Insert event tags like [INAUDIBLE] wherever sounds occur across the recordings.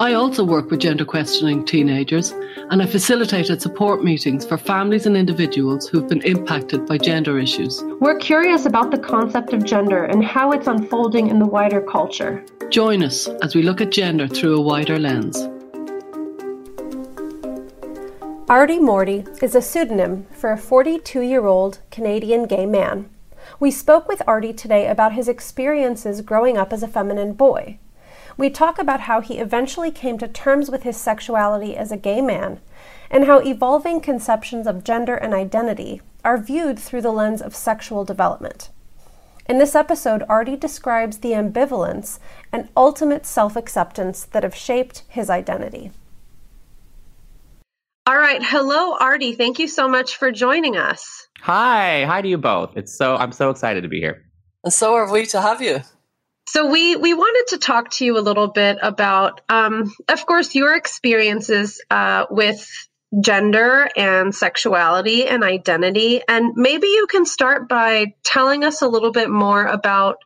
I also work with gender questioning teenagers and I facilitated support meetings for families and individuals who've been impacted by gender issues. We're curious about the concept of gender and how it's unfolding in the wider culture. Join us as we look at gender through a wider lens. Arty Morty is a pseudonym for a 42 year old Canadian gay man. We spoke with Arty today about his experiences growing up as a feminine boy we talk about how he eventually came to terms with his sexuality as a gay man, and how evolving conceptions of gender and identity are viewed through the lens of sexual development. In this episode, Arty describes the ambivalence and ultimate self acceptance that have shaped his identity. All right. Hello, Arty. Thank you so much for joining us. Hi. Hi to you both. It's so I'm so excited to be here. And so are we to have you. So we we wanted to talk to you a little bit about, um, of course, your experiences uh, with gender and sexuality and identity, and maybe you can start by telling us a little bit more about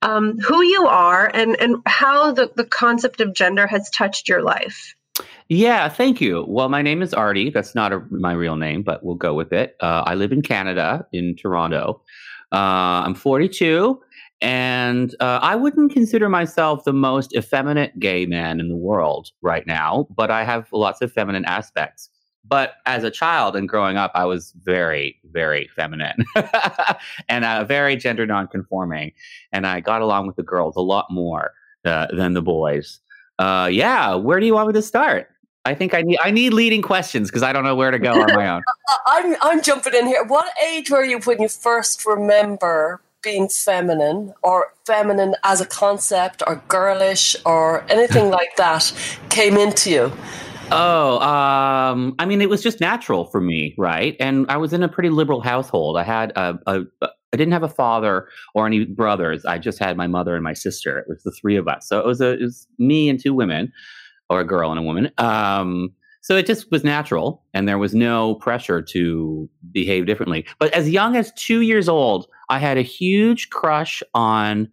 um, who you are and and how the the concept of gender has touched your life. Yeah, thank you. Well, my name is Arty. That's not a, my real name, but we'll go with it. Uh, I live in Canada, in Toronto. Uh, I'm 42. And uh, I wouldn't consider myself the most effeminate gay man in the world right now, but I have lots of feminine aspects. But as a child and growing up, I was very, very feminine [LAUGHS] and uh, very gender nonconforming. And I got along with the girls a lot more uh, than the boys. Uh, yeah, where do you want me to start? I think I need I need leading questions because I don't know where to go on my own. [LAUGHS] I'm I'm jumping in here. What age were you when you first remember being feminine or feminine as a concept or girlish or anything [LAUGHS] like that came into you? Oh, um, I mean, it was just natural for me, right? And I was in a pretty liberal household. I had a, a, a I didn't have a father or any brothers. I just had my mother and my sister. It was the three of us. So it was a, it was me and two women, or a girl and a woman. Um, so it just was natural, and there was no pressure to behave differently. But as young as two years old, I had a huge crush on,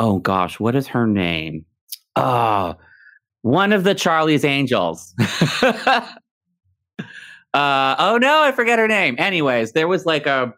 oh gosh, what is her name? Oh, one of the Charlie's Angels. [LAUGHS] uh, oh no, I forget her name. Anyways, there was like a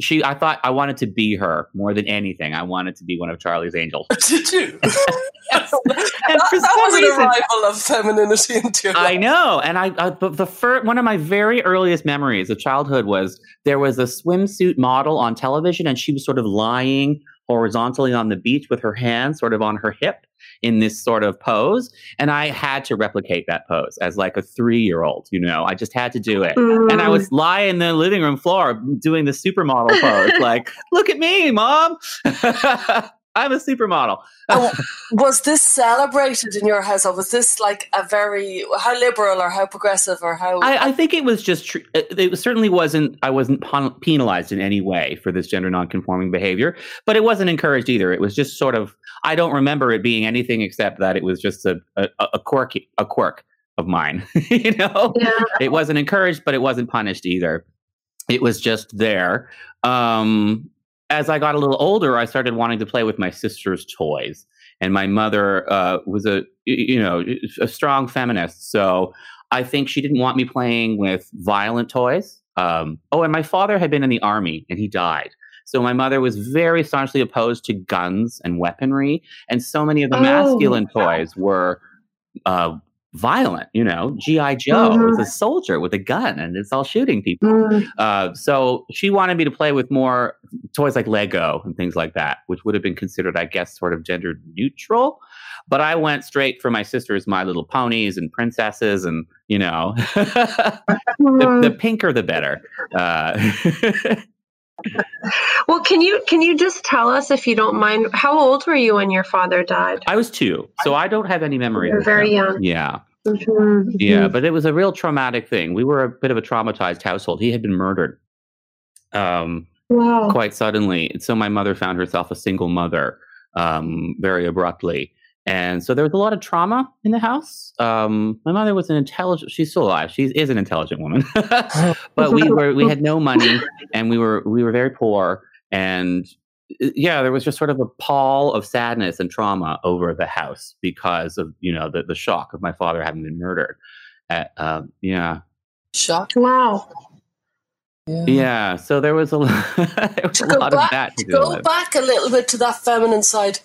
she I thought I wanted to be her more than anything. I wanted to be one of Charlie's angels. [LAUGHS] Did you? [LAUGHS] and that, for that was reason, an arrival of femininity into your life. I know, and I, I the, the first one of my very earliest memories of childhood was there was a swimsuit model on television, and she was sort of lying horizontally on the beach with her hand sort of on her hip in this sort of pose. And I had to replicate that pose as like a three year old, you know, I just had to do it. Mm. And I was mm. lying in the living room floor doing the supermodel pose, like, look at me, mom. [LAUGHS] I'm a supermodel. oh, [LAUGHS] was this celebrated in your household? Was this like a very how liberal or how progressive or how? I, I think it was just. Tr- it certainly wasn't. I wasn't penalized in any way for this gender nonconforming behavior, but it wasn't encouraged either. It was just sort of. I don't remember it being anything except that it was just a a, a quirky a quirk of mine. [LAUGHS] you know, yeah. it wasn't encouraged, but it wasn't punished either. It was just there. Um, as I got a little older, I started wanting to play with my sister's toys. And my mother uh, was a you know a strong feminist, so I think she didn't want me playing with violent toys. Um, oh, and my father had been in the army and he died. So my mother was very staunchly opposed to guns and weaponry, and so many of the oh, masculine toys were uh, violent. You know, GI Joe mm-hmm. was a soldier with a gun, and it's all shooting people. Mm-hmm. Uh, so she wanted me to play with more toys like Lego and things like that, which would have been considered, I guess, sort of gender neutral. But I went straight for my sister's My Little Ponies and princesses, and you know, [LAUGHS] the, the, mm-hmm. pinker the better. Uh, [LAUGHS] well, can you can you just tell us if you don't mind how old were you when your father died? I was two, so I don't have any memory. You're very him. young. Yeah. Mm-hmm. Yeah, but it was a real traumatic thing. We were a bit of a traumatized household. He had been murdered. Um, wow. Quite suddenly, so my mother found herself a single mother um, very abruptly. And so there was a lot of trauma in the house. Um, my mother was an intelligent; she's still alive. She is an intelligent woman, [LAUGHS] but we were we had no money, and we were we were very poor. And uh, yeah, there was just sort of a pall of sadness and trauma over the house because of you know the the shock of my father having been murdered. At, uh, yeah, Shock. Wow. Yeah. yeah. So there was a, [LAUGHS] there was a lot back, of that to to go with. back a little bit to that feminine side,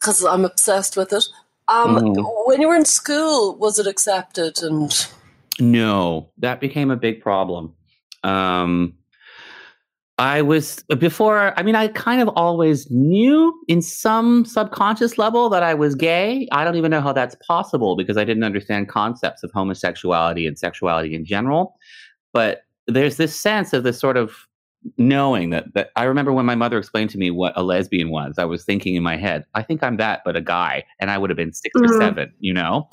because I'm obsessed with it. Um, Mhm. When you were in school, was it accepted? And No, that became a big problem. Um, I was before, I mean, I kind of always knew in some subconscious level that I was gay. I don't even know how that's possible because I didn't understand concepts of homosexuality and sexuality in general. But there's this sense of this sort of knowing that, that I remember when my mother explained to me what a lesbian was, I was thinking in my head, I think I'm that, but a guy. And I would have been 6 or Mhm. seven, you know?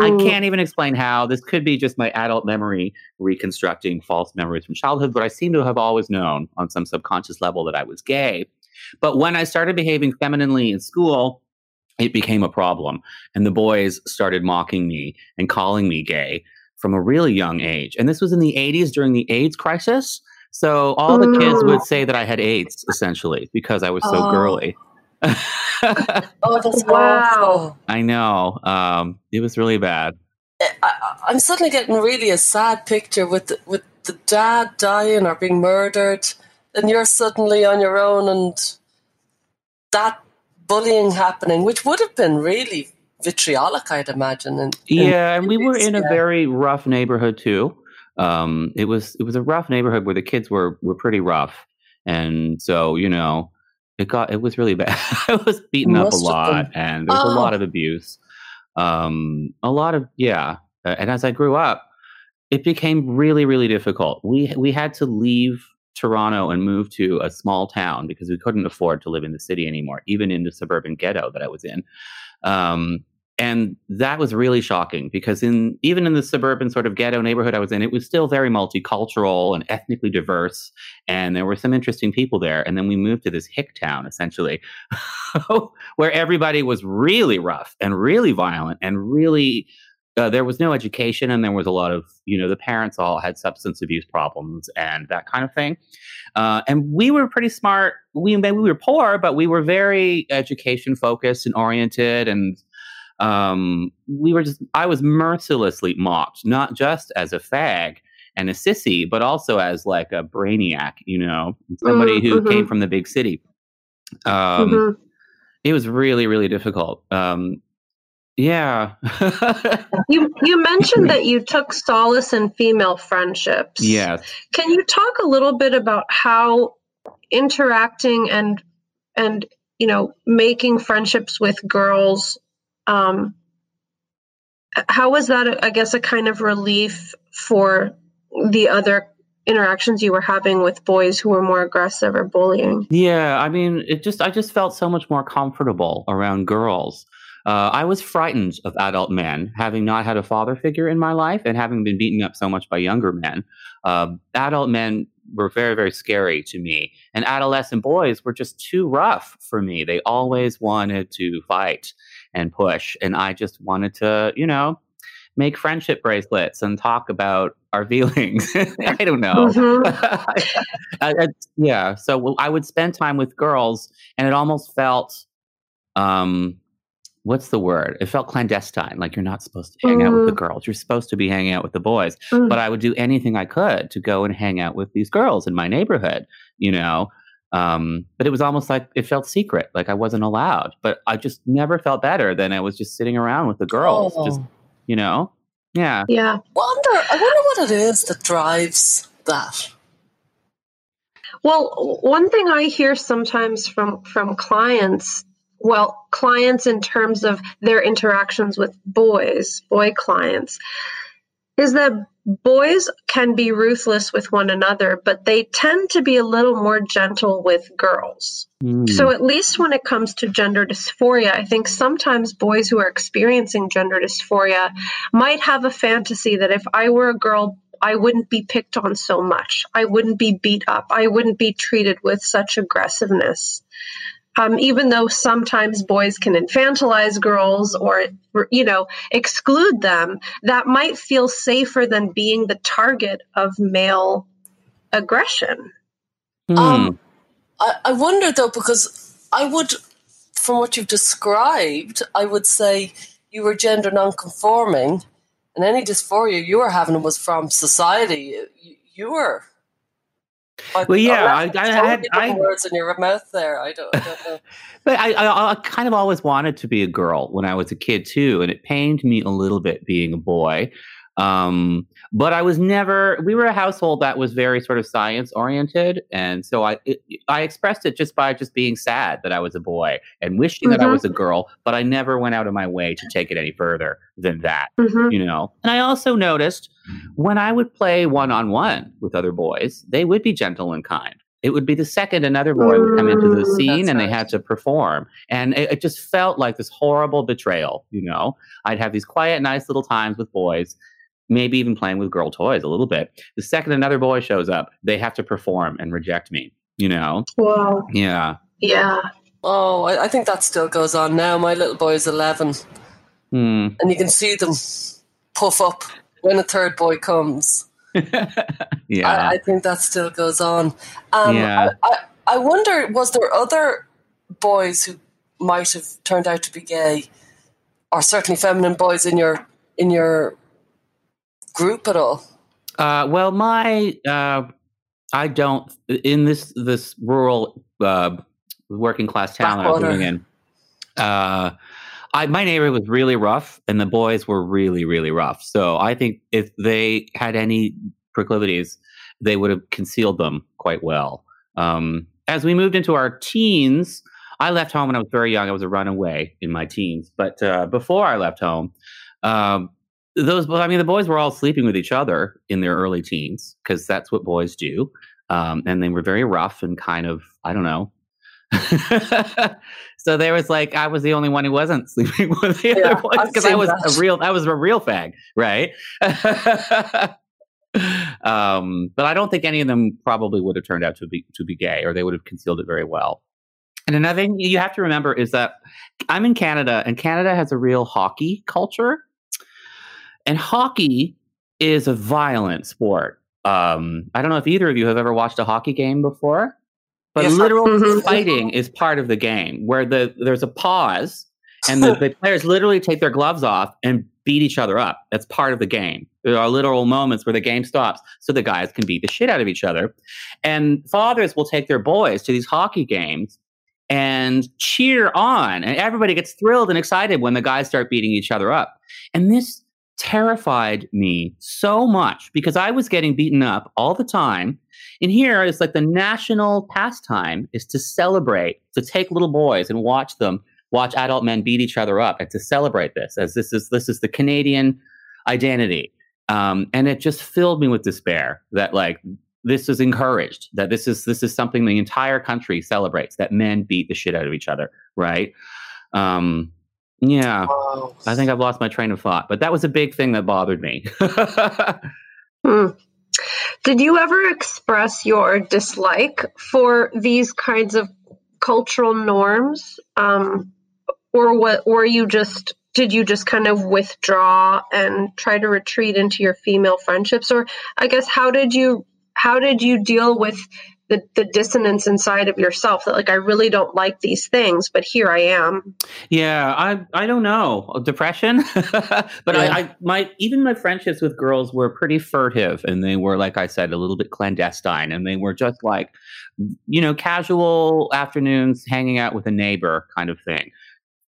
I can't even explain how. This could be just my adult memory reconstructing false memories from childhood, but I seem to have always known on some subconscious level that I was gay. But when I started behaving femininely in school, it became a problem. And the boys started mocking me and calling me gay from a really young age. And this was in the 80s during the AIDS crisis. So all the kids Mm. would say that I had AIDS essentially because I was so Oh. girly. [LAUGHS] oh, that's Wow. I know. Um, it was really bad. I, I'm suddenly getting really a sad picture with the, with the dad dying or being murdered, and you're suddenly on your own, and that bullying happening, which would have been really vitriolic, I'd imagine. And Yeah, and we were in a very rough neighborhood too. Um, it was it was a rough neighborhood where the kids were were pretty rough, and so you know, it got it was really [LAUGHS] bad. I was beaten up a lot, and there was a Oh. lot of abuse. Um, a lot of yeah, and as I grew up, it became really really difficult. We we had to leave Toronto and move to a small town because we couldn't afford to live in the city anymore, even in the suburban ghetto that I was in. Um, and that was really shocking because in even in the suburban sort of ghetto neighborhood I was in, it was still very multicultural and ethnically diverse, and there were some interesting people there. And then we moved to this hick town, essentially, [LAUGHS] where everybody was really rough and really violent and really. Uh, there was no education, and there was a lot of, you know, the parents all had substance abuse problems and that kind of thing. Uh, and we were pretty smart. We we were poor, but we were very education focused and oriented, and um, we were just. I was mercilessly mocked, not just as a fag and a sissy, but also as like a brainiac. You know, somebody who Mhm. came from the big city. Um, Mhm. It was really, really difficult. Um, yeah. [LAUGHS] You you mentioned that you took solace in female friendships. yes. Can you talk a little bit about how interacting and and you know making friendships with girls um how was that I guess a kind of relief for the other interactions you were having with boys who were more aggressive or bullying? Yeah, I mean, it just I just felt so much more comfortable around girls. Uh, I was frightened of adult men, having not had a father figure in my life and having been beaten up so much by younger men. Uh, adult men were very, very scary to me, and adolescent boys were just too rough for me. They always wanted to fight and push, and I just wanted to, you know, make friendship bracelets and talk about our [LAUGHS] feelings. [LAUGHS] I don't know. Mhm. [LAUGHS] I- I- yeah. So I would spend time with girls, and it almost felt, um, what's the word? It felt clandestine. Like you're not supposed to hang out with the Mm. girls. You're supposed to be hanging out with the boys. Mm. But I would do anything I could to go and hang out with these girls in my neighborhood. You know. Um, but it was almost like it felt secret, like I wasn't allowed. But I just never felt better than I was just sitting around with the girls, just Oh. you know. Yeah. Yeah. wonder, I wonder what it is that drives that. Well, one thing I hear sometimes from from clients, well, clients in terms of their interactions with boys, boy clients, is that boys can be ruthless with one another, but they tend to be a little more gentle with girls. Mm. So, at least when it comes to gender dysphoria, I think sometimes boys who are experiencing gender dysphoria might have a fantasy that if I were a girl, I wouldn't be picked on so much. I wouldn't be beat up. I wouldn't be treated with such aggressiveness. Um, even though sometimes boys can infantilize girls or you know exclude them, that might feel safer than being the target of male aggression. Hmm. Um, I, I wonder though because I would, from what you've described, I would say you were gender non-conforming, and any dysphoria you were having was from society. You, you were. I- Well, yeah, I- unless I had- I- words in your mouth there. I don't, I don't know. [LAUGHS] But I, I, I kind of always wanted to be a girl when I was a kid too, and it pained me a little bit being a boy. Um, but I was never. We were a household that was very sort of science oriented, and so I it, I expressed it just by just being sad that I was a boy and wishing that I Mhm. was a girl. But I never went out of my way to take it any further than that Mhm. you know. And I also noticed when I would play one on one with other boys, they would be gentle and kind. It would be the second another boy would come into the Mm, scene that's and they had to perform. And it, it just felt like this horrible betrayal, you know. I'd have these quiet, nice little times with boys, maybe even playing with girl toys a little bit. The second another boy shows up, they have to perform and reject me, you know. Wow. Yeah. Yeah. Oh, I, I think that still goes on now. My little boy is 11, Hmm. and you can see them puff up when a third boy comes. [LAUGHS] yeah. I, I think that still goes on. Um, Yeah. I, I, I wonder, was there other boys who might have turned out to be gay, or certainly feminine boys in your in your group at all? Uh, well, my uh, I don't in this this rural uh, working class town I was living in. Uh, I my neighborhood was really rough, and the boys were really really rough. So I think if they had any proclivities, they would have concealed them quite well. Um, as we moved into our teens, I left home when I was very young. I was a runaway in my teens, but uh, before I left home. Um, those i mean the boys were all sleeping with each other in their early teens because that's what boys do. Um, and they were very rough and kind of i don't know. [LAUGHS] So there was like i was the only one who wasn't [LAUGHS] sleeping with the Yeah, other boys because i was that. a real i was a real fag right? [LAUGHS] Um, but i don't think any of them probably would have turned out to be to be gay or they would have concealed it very well. And another thing you have to remember is that i'm in canada and canada has a real hockey culture and hockey is a violent sport. Um, I don't know if either of you have ever watched a hockey game before, but Yes, literal Mhm. fighting is part of the game where the there's a pause and the, the players literally take their gloves off and beat each other up. That's part of the game. There are literal moments where the game stops so the guys can beat the shit out of each other. And fathers will take their boys to these hockey games and cheer on. And everybody gets thrilled and excited when the guys start beating each other up. And this terrified me so much because I was getting beaten up all the time. And here it's like the national pastime is to celebrate, to take little boys and watch them watch adult men beat each other up and to celebrate this as this is this is the Canadian identity. Um, and it just filled me with despair that like this is encouraged that this is this is something the entire country celebrates that men beat the shit out of each other right um yeah i think i've lost my train of thought but that was a big thing that bothered me [LAUGHS] Hmm. Did you ever express your dislike for these kinds of cultural norms, um, or what? Or you just did you just kind of withdraw and try to retreat into your female friendships, or I guess how did you how did you deal with the, the dissonance inside of yourself that like I really don't like these things, but here I am. Yeah, I I don't know depression, [LAUGHS] but I, Yeah. I my even my friendships with girls were pretty furtive, and they were like I said a little bit clandestine, and they were just like you know casual afternoons hanging out with a neighbor kind of thing.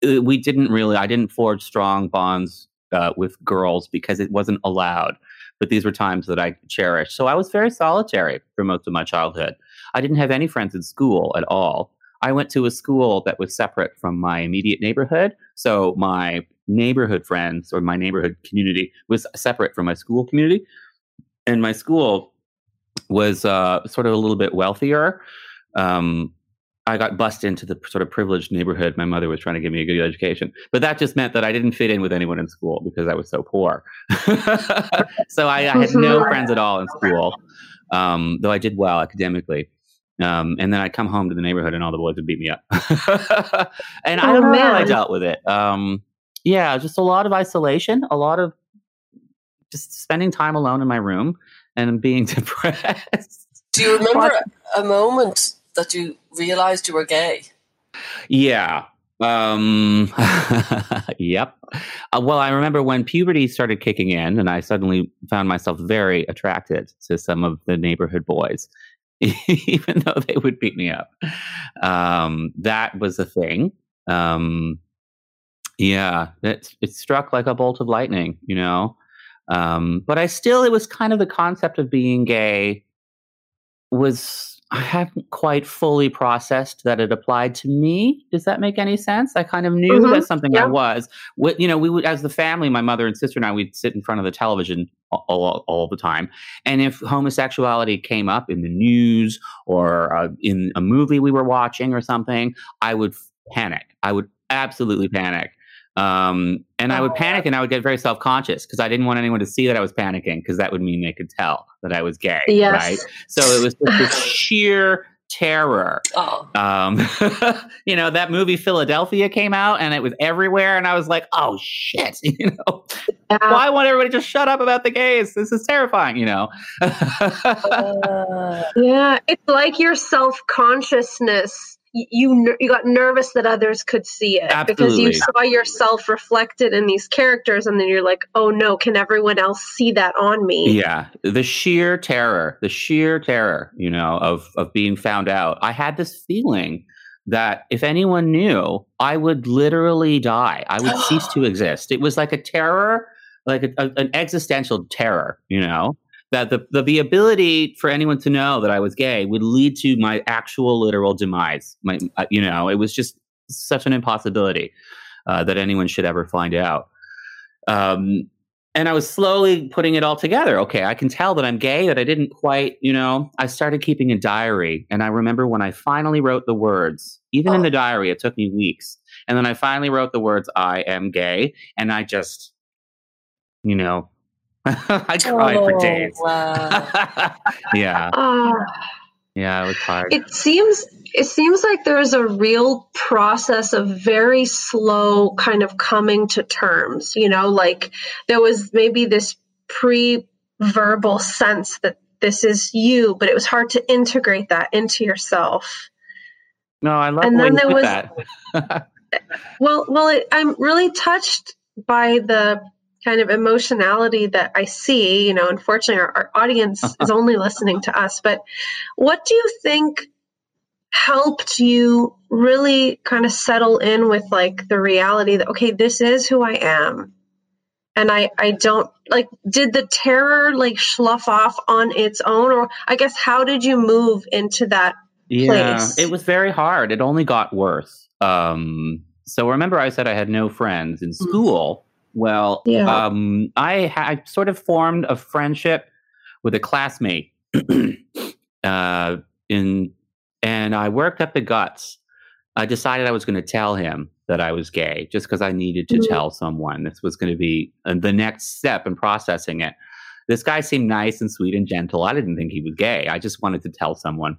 Uh, We didn't really, I didn't forge strong bonds uh, with girls because it wasn't allowed. But these were times that I cherished. So I was very solitary for most of my childhood. I didn't have any friends in school at all. I went to a school that was separate from my immediate neighborhood. So my neighborhood friends or my neighborhood community was separate from my school community. And my school was uh, sort of a little bit wealthier. Um, I got bussed into the sort of privileged neighborhood. My mother was trying to give me a good education, but that just meant that I didn't fit in with anyone in school because I was so poor. [LAUGHS] so I, I had no [LAUGHS] friends at all in school, um, though I did well academically. Um, and then I'd come home to the neighborhood and all the boys would beat me up. [LAUGHS] and I don't Oh, know how I dealt with it. Um, yeah, just a lot of isolation, a lot of just spending time alone in my room and being [LAUGHS] depressed. Do you remember a moment that you realized you were gay? Yeah. Um, [LAUGHS] yep. Uh, well, I remember when puberty started kicking in, and I suddenly found myself very attracted to some of the neighborhood boys, [LAUGHS] even though they would beat me up. Um, that was a thing. Um, yeah, it, it struck like a bolt of lightning, you know. Um, but I still, it was kind of the concept of being gay was I haven't quite fully processed that it applied to me. Does that make any sense? I kind of knew Mhm, that's something I was. What you know, we would as the family, my mother and sister and I, we'd sit in front of the television all, all, the time, and if homosexuality came up in the news or uh, in a movie we were watching or something, I would panic. I would absolutely panic. Um, and I would panic and I would get very self conscious because I didn't want anyone to see that I was panicking because that would mean they could tell that I was gay. Yes. Right. So it was just this [LAUGHS] sheer terror. Oh, Um, [LAUGHS] you know, that movie Philadelphia came out and it was everywhere. And I was like, oh shit, [LAUGHS] you know, Yeah. why won't everybody just shut up about the gays? This is terrifying, you know? [LAUGHS] uh, Yeah, it's like your self consciousness. You you got nervous that others could see it because you saw yourself reflected in these characters, and then you're like, "Oh no, can everyone else see that on me?" Yeah, the sheer terror, the sheer terror, you know, of of being found out. I had this feeling that if anyone knew, I would literally die. I would [GASPS] cease to exist. It was like a terror, like a, a- an existential terror, you know. That the, the the ability for anyone to know that I was gay would lead to my actual literal demise. My, uh, you know, it was just such an impossibility uh, that anyone should ever find out. Um, and I was slowly putting it all together. Okay, I can tell that I'm gay, that I didn't quite, you know, I started keeping a diary. And I remember when I finally wrote the words, even in the diary, it took me weeks. And then I finally wrote the words, I am gay. And I just, you know, [LAUGHS] I cried for oh, days. Wow. [LAUGHS] yeah, Ah. yeah, it was hard. It seems it seems like there's a real process of very slow kind of coming to terms, you know, like there was maybe this pre-verbal sense that this is you, but it was hard to integrate that into yourself. no, I love and then there was- that. [LAUGHS] Well, well, it, I'm really touched by the kind of emotionality that I see. You know, unfortunately, our, our audience [LAUGHS] is only listening to us. But what do you think helped you really kind of settle in with like the reality that okay, this is who I am, and I I don't like. Did the terror like slough off on its own, or I guess how did you move into that? Yeah, place. it was very hard. It only got worse. Um, so remember, I said I had no friends in school. Well, Yeah. um, I, ha- I sort of formed a friendship with a classmate [CLEARS THROAT] uh, in, and I worked up the guts. I decided I was going to tell him that I was gay, just because I needed to Mhm. tell someone. This was going to be uh, the next step in processing it. This guy seemed nice and sweet and gentle. I didn't think he was gay. I just wanted to tell someone.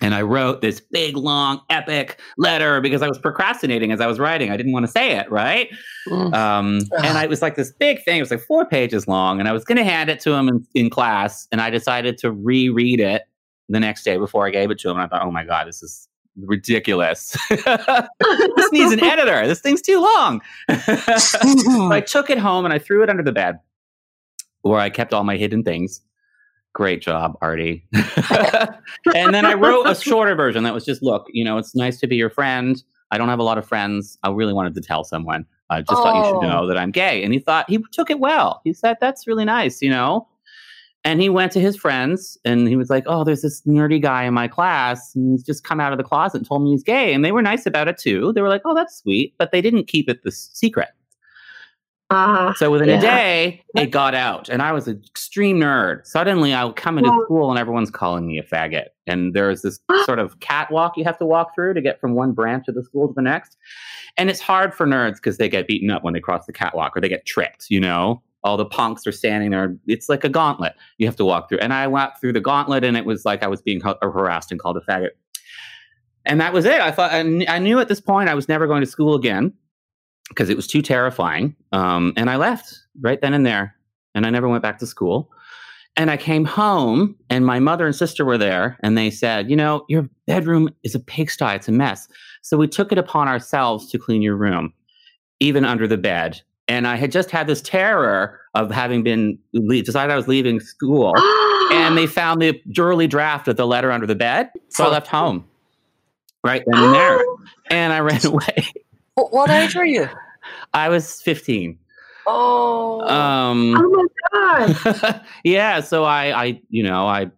And I wrote this big, long, epic letter because I was procrastinating as I was writing. I didn't want to say it, right? Mm. Um, and I, it was like this big thing. It was like four pages long. And I was going to hand it to him in, in class. And I decided to reread it the next day before I gave it to him. And I thought, oh my God, this is ridiculous. [LAUGHS] this needs an editor. This thing's too long. [LAUGHS] So I [LAUGHS] took it home and I threw it under the bed where I kept all my hidden things. Great job, Arty. [LAUGHS] [LAUGHS] and then I wrote a shorter version that was just look, you know, it's nice to be your friend. I don't have a lot of friends. I really wanted to tell someone. I just thought you Oh. should know that I'm gay. And he thought he took it well. He said, that's really nice, you know? And he went to his friends and he was like, oh, there's this nerdy guy in my class. And he's just come out of the closet and told me he's gay. And they were nice about it too. They were like, oh, that's sweet. But they didn't keep it the secret. Ah, So within Yeah. a day, it got out, and I was an extreme nerd. Suddenly, I would come into Well- school, and everyone's calling me a faggot. And there's this [GASPS] sort of catwalk you have to walk through to get from one branch of the school to the next. And it's hard for nerds because they get beaten up when they cross the catwalk, or they get tricked, you know. all the punks are standing there. It's like a gauntlet you have to walk through. And I walked through the gauntlet, and it was like I was being harassed and called a faggot. And that was it. I thought I knew at this point I was never going to school again because it was too terrifying. Um, and I left right then and there, and I never went back to school. And I came home, and my mother and sister were there, and they said, You know, your bedroom is a pigsty, it's a mess. So we took it upon ourselves to clean your room, even under the bed. And I had just had this terror of having been decided I was leaving school, [GASPS] and they found the early draft of the letter under the bed. So I left home right then and there, [GASPS] and I ran [LAUGHS] away. What age were you? [LAUGHS] I was 15. Oh. Um, oh my god. [LAUGHS] yeah. So I, I, you know, I,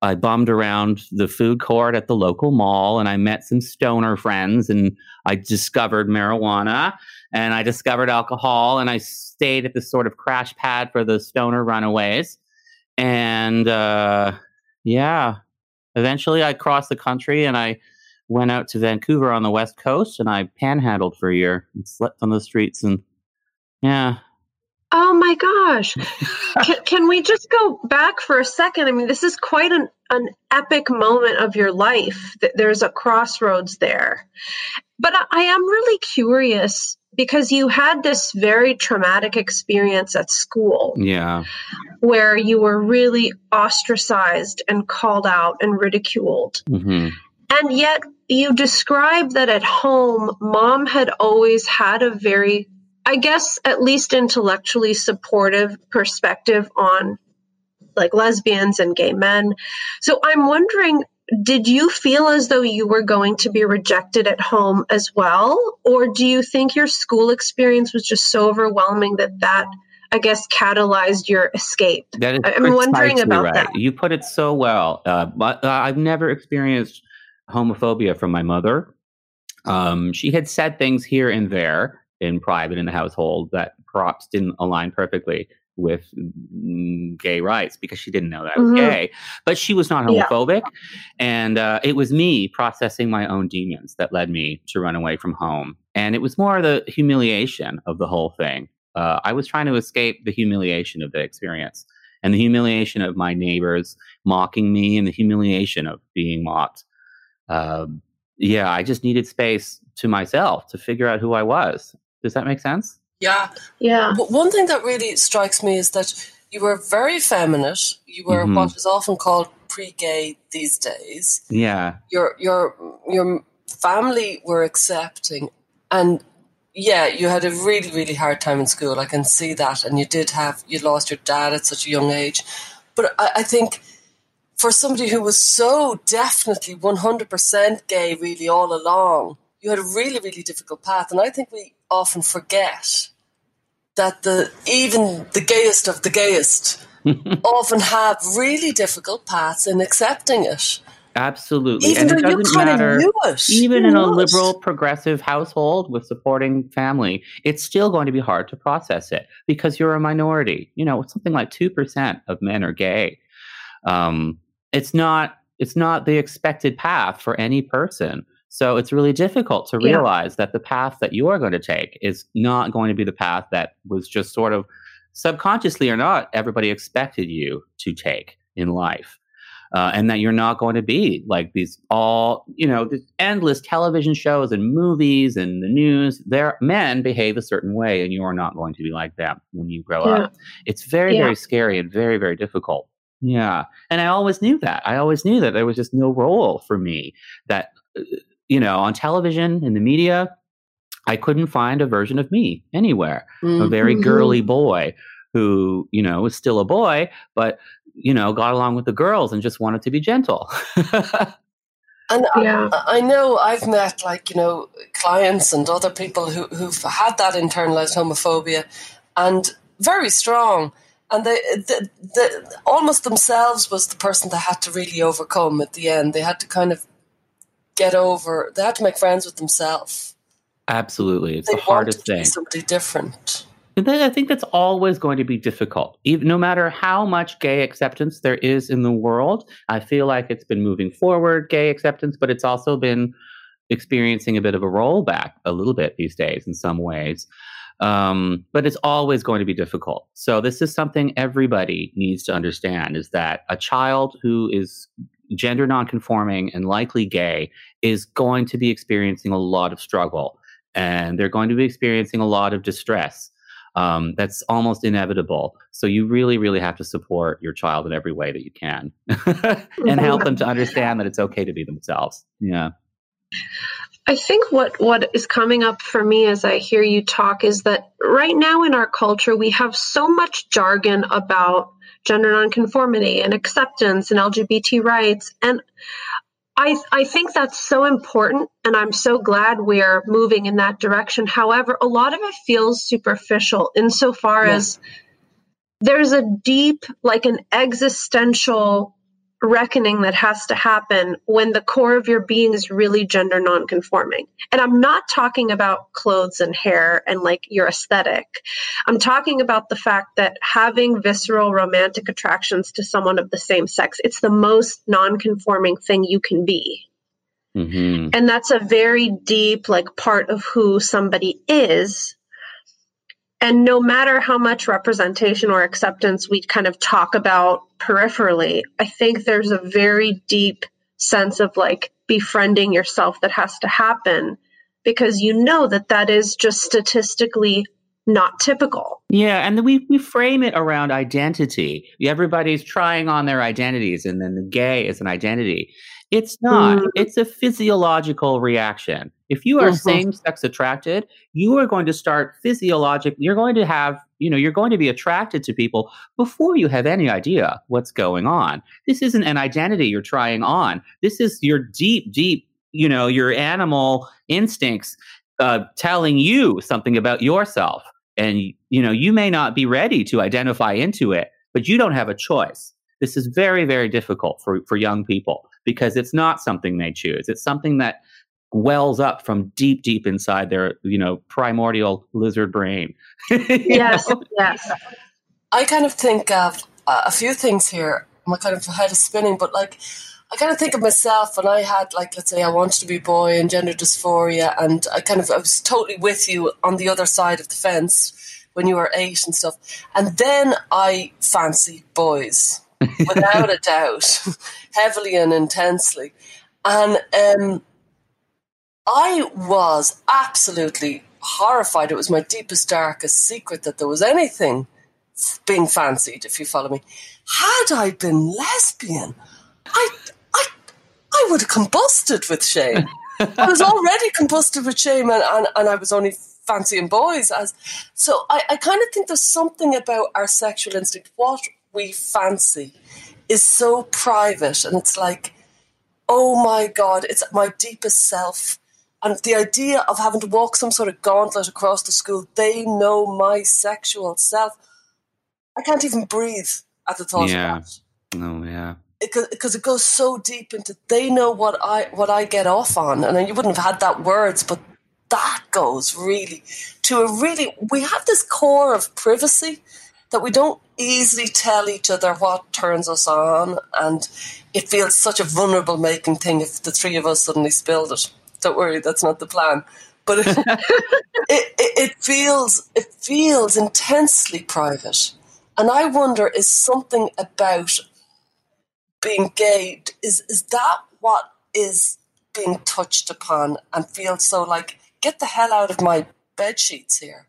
I bummed around the food court at the local mall, and I met some stoner friends, and I discovered marijuana, and I discovered alcohol, and I stayed at this sort of crash pad for the stoner runaways, and uh, yeah, eventually I crossed the country, and I went out to Vancouver on the west coast, and I panhandled for a year and slept on the streets, and yeah, Oh my gosh. [LAUGHS] can, can, we just go back for a second? I mean, this is quite an, an epic moment of your life. That there's a crossroads there. But I, I am really curious because you had this very traumatic experience at school. Yeah. Where you were really ostracized and called out and ridiculed. Mm-hmm. And yet you described that at home, mom had always had a very I guess at least intellectually supportive perspective on like lesbians and gay men. So I'm wondering did you feel as though you were going to be rejected at home as well or do you think your school experience was just so overwhelming that that I guess catalyzed your escape. That is I'm wondering about right. that. You put it so well. Uh, but uh, I've never experienced homophobia from my mother. Um, she had said things here and there in private in the household that perhaps didn't align perfectly with mm, gay rights because she didn't know that I was mm-hmm. gay. But she was not homophobic. Yeah. And uh, it was me processing my own demons that led me to run away from home. And it was more the humiliation of the whole thing. Uh, I was trying to escape the humiliation of the experience and the humiliation of my neighbors mocking me and the humiliation of being mocked. Uh, yeah, I just needed space to myself to figure out who I was. Does that make sense? Yeah. Yeah. But one thing that really strikes me is that you were very feminine. You were mm-hmm. what is often called pre-gay these days. Yeah. Your your your family were accepting and yeah, you had a really, really hard time in school. I can see that. And you did have, you lost your dad at such a young age. But I, I think for somebody who was so definitely 100% gay, really, all along, you had a really, really difficult path. And I think we often forget that the even the gayest of the gayest [LAUGHS] often have really difficult paths in accepting it. Absolutely. Even and though you kind of knew it. Even in a liberal, progressive household with supporting family, it's still going to be hard to process it because you're a minority. You know, something like 2% of men are gay. Um, it's not it's not the expected path for any person. So it's really difficult to realize yeah. that the path that you are going to take is not going to be the path that was just sort of subconsciously or not, everybody expected you to take in life. Uh, and that you're not going to be like these all, you know, endless television shows and movies and the news. Their men behave a certain way, and you are not going to be like them when you grow yeah. up. It's very, yeah. very scary and very, very difficult. Yeah. And I always knew that. I always knew that there was just no role for me that uh, you know, on television, in the media, I couldn't find a version of me anywhere. Mm-hmm. A very girly boy who, you know, was still a boy, but, you know, got along with the girls and just wanted to be gentle. [LAUGHS] and yeah. I, I, know I've met like, you know, clients and other people who, who've had that internalized homophobia and very strong. And they, the, the, almost themselves was the person that had to really overcome at the end. They had to kind of get over. They had to make friends with themselves. Absolutely, it's they the hardest thing. somebody different. I think that's always going to be difficult. Even, no matter how much gay acceptance there is in the world, I feel like it's been moving forward, gay acceptance, but it's also been experiencing a bit of a rollback a little bit these days in some ways. Um, but it's always going to be difficult. So this is something everybody needs to understand is that a child who is gender nonconforming and likely gay is going to be experiencing a lot of struggle and they're going to be experiencing a lot of distress. Um, that's almost inevitable. So you really, really have to support your child in every way that you can [LAUGHS] and help them to [LAUGHS] understand that it's okay to be themselves. Yeah. I think what what is coming up for me as I hear you talk is that right now in our culture we have so much jargon about gender nonconformity and acceptance and LGBT rights and I, I think that's so important, and I'm so glad we're moving in that direction. However, a lot of it feels superficial insofar yeah. as there's a deep, like an existential reckoning that has to happen when the core of your being is really gender nonconforming. And I'm not talking about clothes and hair and like your aesthetic. I'm talking about the fact that having visceral romantic attractions to someone of the same sex, it's the most nonconforming thing you can be. Mm-hmm. And that's a very deep, like, part of who somebody is and no matter how much representation or acceptance we kind of talk about peripherally, I think there's a very deep sense of like befriending yourself that has to happen because you know that that is just statistically not typical. Yeah, and we we frame it around identity. Everybody's trying on their identities, and then the gay is an identity. It's not. Mm. It's a physiological reaction. If you are mm-hmm. same sex attracted, you are going to start physiologically, you're going to have, you know, you're going to be attracted to people before you have any idea what's going on. This isn't an identity you're trying on. This is your deep, deep, you know, your animal instincts uh, telling you something about yourself. And, you know, you may not be ready to identify into it, but you don't have a choice. This is very, very difficult for, for young people because it's not something they choose. It's something that wells up from deep, deep inside their, you know, primordial lizard brain. [LAUGHS] yes, know? yes. I kind of think of uh, a few things here. My kind of head is spinning, but like, I kind of think of myself when I had, like, let's say I wanted to be boy and gender dysphoria, and I kind of I was totally with you on the other side of the fence when you were eight and stuff. And then I fancy boys without a doubt, [LAUGHS] heavily and intensely. And um, I was absolutely horrified. It was my deepest, darkest secret that there was anything being fancied, if you follow me. Had I been lesbian, I, I, I would have combusted with shame. I was already [LAUGHS] combusted with shame, and, and, and I was only fancying boys. As so, I, I kind of think there's something about our sexual instinct. What we fancy is so private and it's like oh my god it's my deepest self and the idea of having to walk some sort of gauntlet across the school they know my sexual self. I can't even breathe at the thought yeah. of that. Oh yeah. Because it, it goes so deep into they know what i what i get off on. And you wouldn't have had that words but that goes really to a really we have this core of privacy that we don't easily tell each other what turns us on, and it feels such a vulnerable making thing if the three of us suddenly spilled it. Don't worry, that's not the plan. But [LAUGHS] it, it, it, feels it feels intensely private, and I wonder is something about being gay is is that what is being touched upon and feels so like get the hell out of my bed sheets here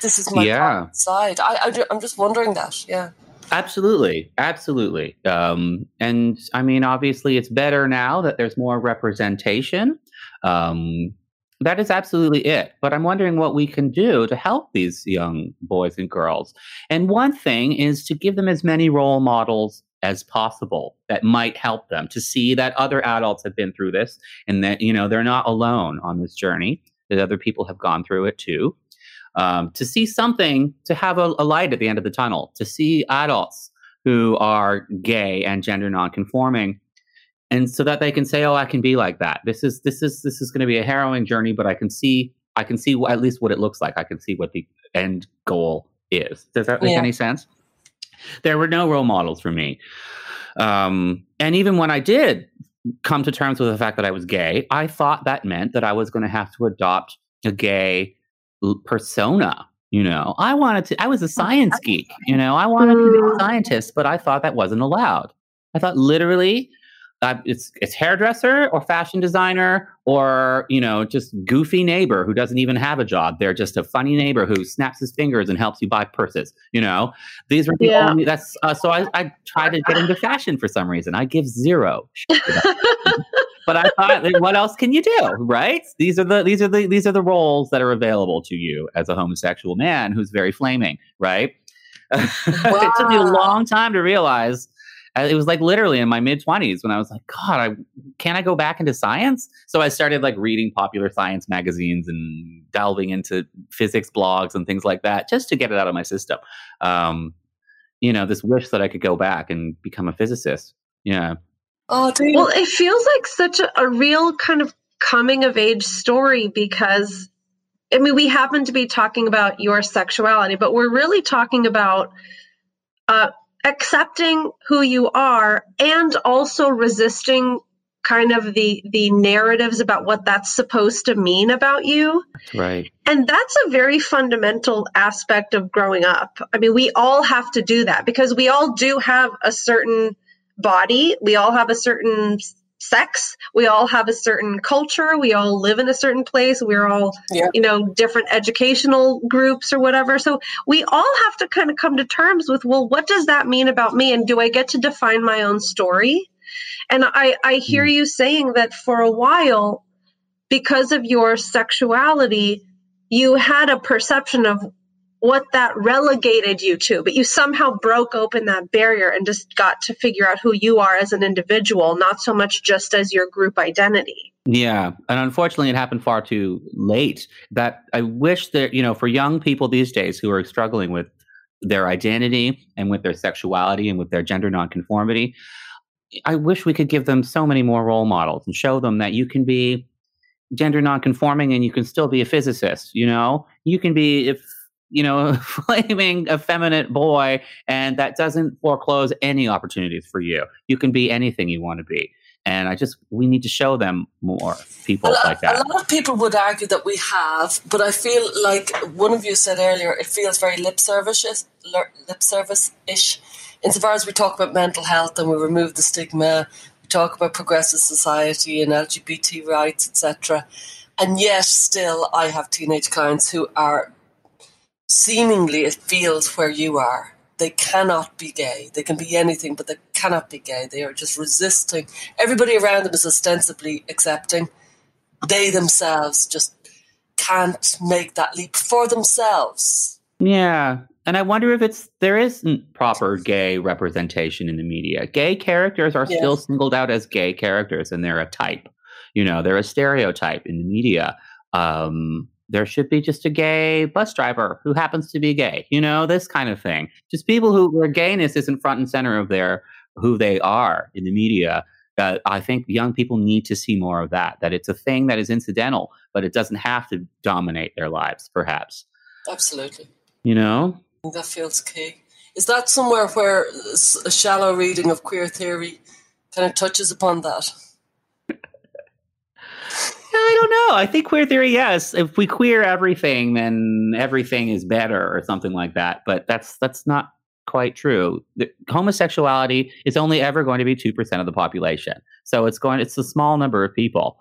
this is my yeah. side. I, I, I'm just wondering that. Yeah. Absolutely, absolutely. Um, and I mean, obviously, it's better now that there's more representation. Um, that is absolutely it. But I'm wondering what we can do to help these young boys and girls. And one thing is to give them as many role models as possible that might help them to see that other adults have been through this and that you know they're not alone on this journey that other people have gone through it too um, to see something, to have a, a, light at the end of the tunnel, to see adults who are gay and gender nonconforming, and so that they can say, "Oh, I can be like that." This is this is this is going to be a harrowing journey, but I can see I can see at least what it looks like. I can see what the end goal is. Does that make yeah. any sense? There were no role models for me. Um, and even when I did come to terms with the fact that I was gay, I thought that meant that I was going to have to adopt a gay l- persona. You know, I wanted to, I was a science geek, you know, I wanted to be a scientist, but I thought that wasn't allowed. I thought literally uh, it's it's hairdresser or fashion designer or you know just goofy neighbor who doesn't even have a job. They're just a funny neighbor who snaps his fingers and helps you buy purses. You know, these are the Yeah. only. That's uh, so I I tried to get into fashion for some reason. I give zero. shit to that. [LAUGHS] but I thought, like, what else can you do, right? These are the these are the these are the roles that are available to you as a homosexual man who's very flaming, right? [LAUGHS] it took me a long time to realize. It was like literally in my mid twenties when I was like, God, I can't I go back into science? So I started like reading popular science magazines and delving into physics blogs and things like that, just to get it out of my system. Um, you know, this wish that I could go back and become a physicist. Yeah. Oh, do you? Well, it feels like such a, a real kind of coming of age story because, I mean, we happen to be talking about your sexuality, but we're really talking about uh, accepting who you are and also resisting kind of the the narratives about what that's supposed to mean about you right. and that's a very fundamental aspect of growing up. I mean, we all have to do that because we all do have a certain body, we all have a certain sex, we all have a certain culture, we all live in a certain place, we're all, Yeah. you know, different educational groups or whatever. So we all have to kind of come to terms with, well, what does that mean about me? And do I get to define my own story? And I, I hear mm. you saying that for a while, because of your sexuality, you had a perception of what that relegated you to, but you somehow broke open that barrier and just got to figure out who you are as an individual, not so much just as your group identity. Yeah, and unfortunately, it happened far too late. That I wish that you know, for young people these days who are struggling with their identity and with their sexuality and with their gender nonconformity, I wish we could give them so many more role models and show them that you can be gender nonconforming and you can still be a physicist. You know, you can be if you know, [LAUGHS] flaming effeminate boy, and that doesn't foreclose any opportunities for you. You can be anything you want to be. And I just, we need to show them more people lot, like that. a lot of people would argue that we have, but I feel like one of you said earlier, it feels very lip service lip service ish. Insofar as we talk about mental health and we remove the stigma, we talk about progressive society and LGBT rights, etc. And yet, still, I have teenage clients who are seemingly it feels where you are. They cannot be gay. They can be anything, but they cannot be gay. They are just resisting. Everybody around them is ostensibly accepting. They themselves just can't make that leap for themselves. Yeah. And I wonder if it's there isn't proper gay representation in the media. Gay characters are Yeah. still singled out as gay characters and they're a type. You know, they're a stereotype in the media. Um, there should be just a gay bus driver who happens to be gay, you know, this kind of thing. Just people who where gayness isn't front and center of their who they are in the media. Uh, I think young people need to see more of that. That it's a thing that is incidental, but it doesn't have to dominate their lives. Perhaps, Absolutely. you know. That feels key. Is that somewhere where a shallow reading of queer theory kind of touches upon that? [LAUGHS] I don't know. I think queer theory, yes. If we queer everything, then everything is better or something like that. But that's that's not quite true. The, homosexuality is only ever going to be two percent of the population. So it's going. It's a small number of people.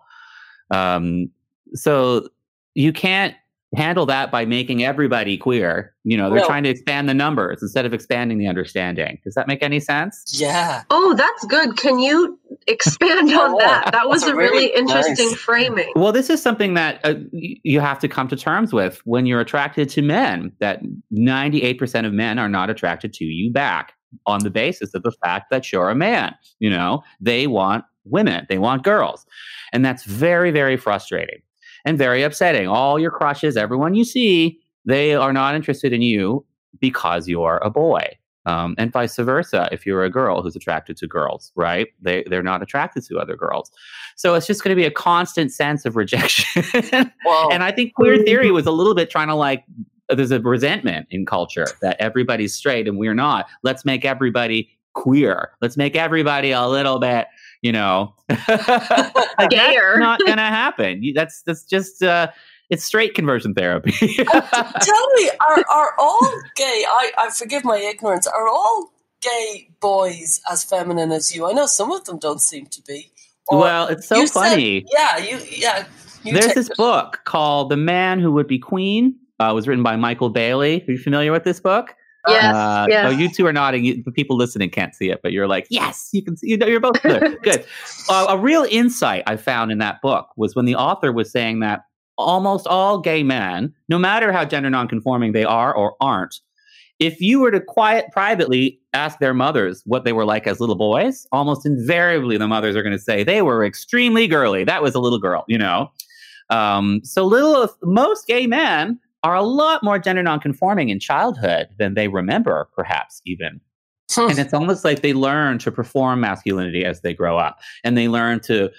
Um, so you can't handle that by making everybody queer. You know, they're No. trying to expand the numbers instead of expanding the understanding. Does that make any sense? Yeah. Oh, that's good. Can you expand on Oh, that? That was a really really interesting nice. framing. Well, this is something that uh, you have to come to terms with when you're attracted to men. That 98% of men are not attracted to you back on the basis of the fact that you're a man. You know, they want women, they want girls. And that's very, very frustrating and very upsetting. All your crushes, everyone you see, they are not interested in you because you're a boy. Um, and vice versa, if you're a girl who's attracted to girls, right? They, they're not attracted to other girls. So it's just going to be a constant sense of rejection. [LAUGHS] And I think queer theory [LAUGHS] was a little bit trying to like, there's a resentment in culture that everybody's straight and we're not. Let's make everybody queer. Let's make everybody a little bit, You know, [LAUGHS] like, Gayer. not going [LAUGHS] to happen. That's that's just uh, it's straight conversion therapy. [LAUGHS] Tell me, are, are all gay, I, I forgive my ignorance, are all gay boys as feminine as you? I know some of them don't seem to be. Or- well, it's so you said- funny. yeah, you, yeah. You There's this it. book called "The Man Who Would Be Queen." Uh, it was written by Michael Bailey. Are you familiar with this book? Yes, Uh, yes. Oh, you two are nodding. You, the people listening can't see it, but you're like, yes, you can see. You know, you're both clear. [LAUGHS] Good. Uh, a real insight I found in that book was when the author was saying that almost all gay men, no matter how gender nonconforming they are or aren't, if you were to quiet privately ask their mothers what they were like as little boys, almost invariably the mothers are going to say they were extremely girly. That was a little girl, you know. Um, so little most gay men are a lot more gender nonconforming in childhood than they remember, perhaps even. and it's almost like they learn to perform masculinity as they grow up, and they learn to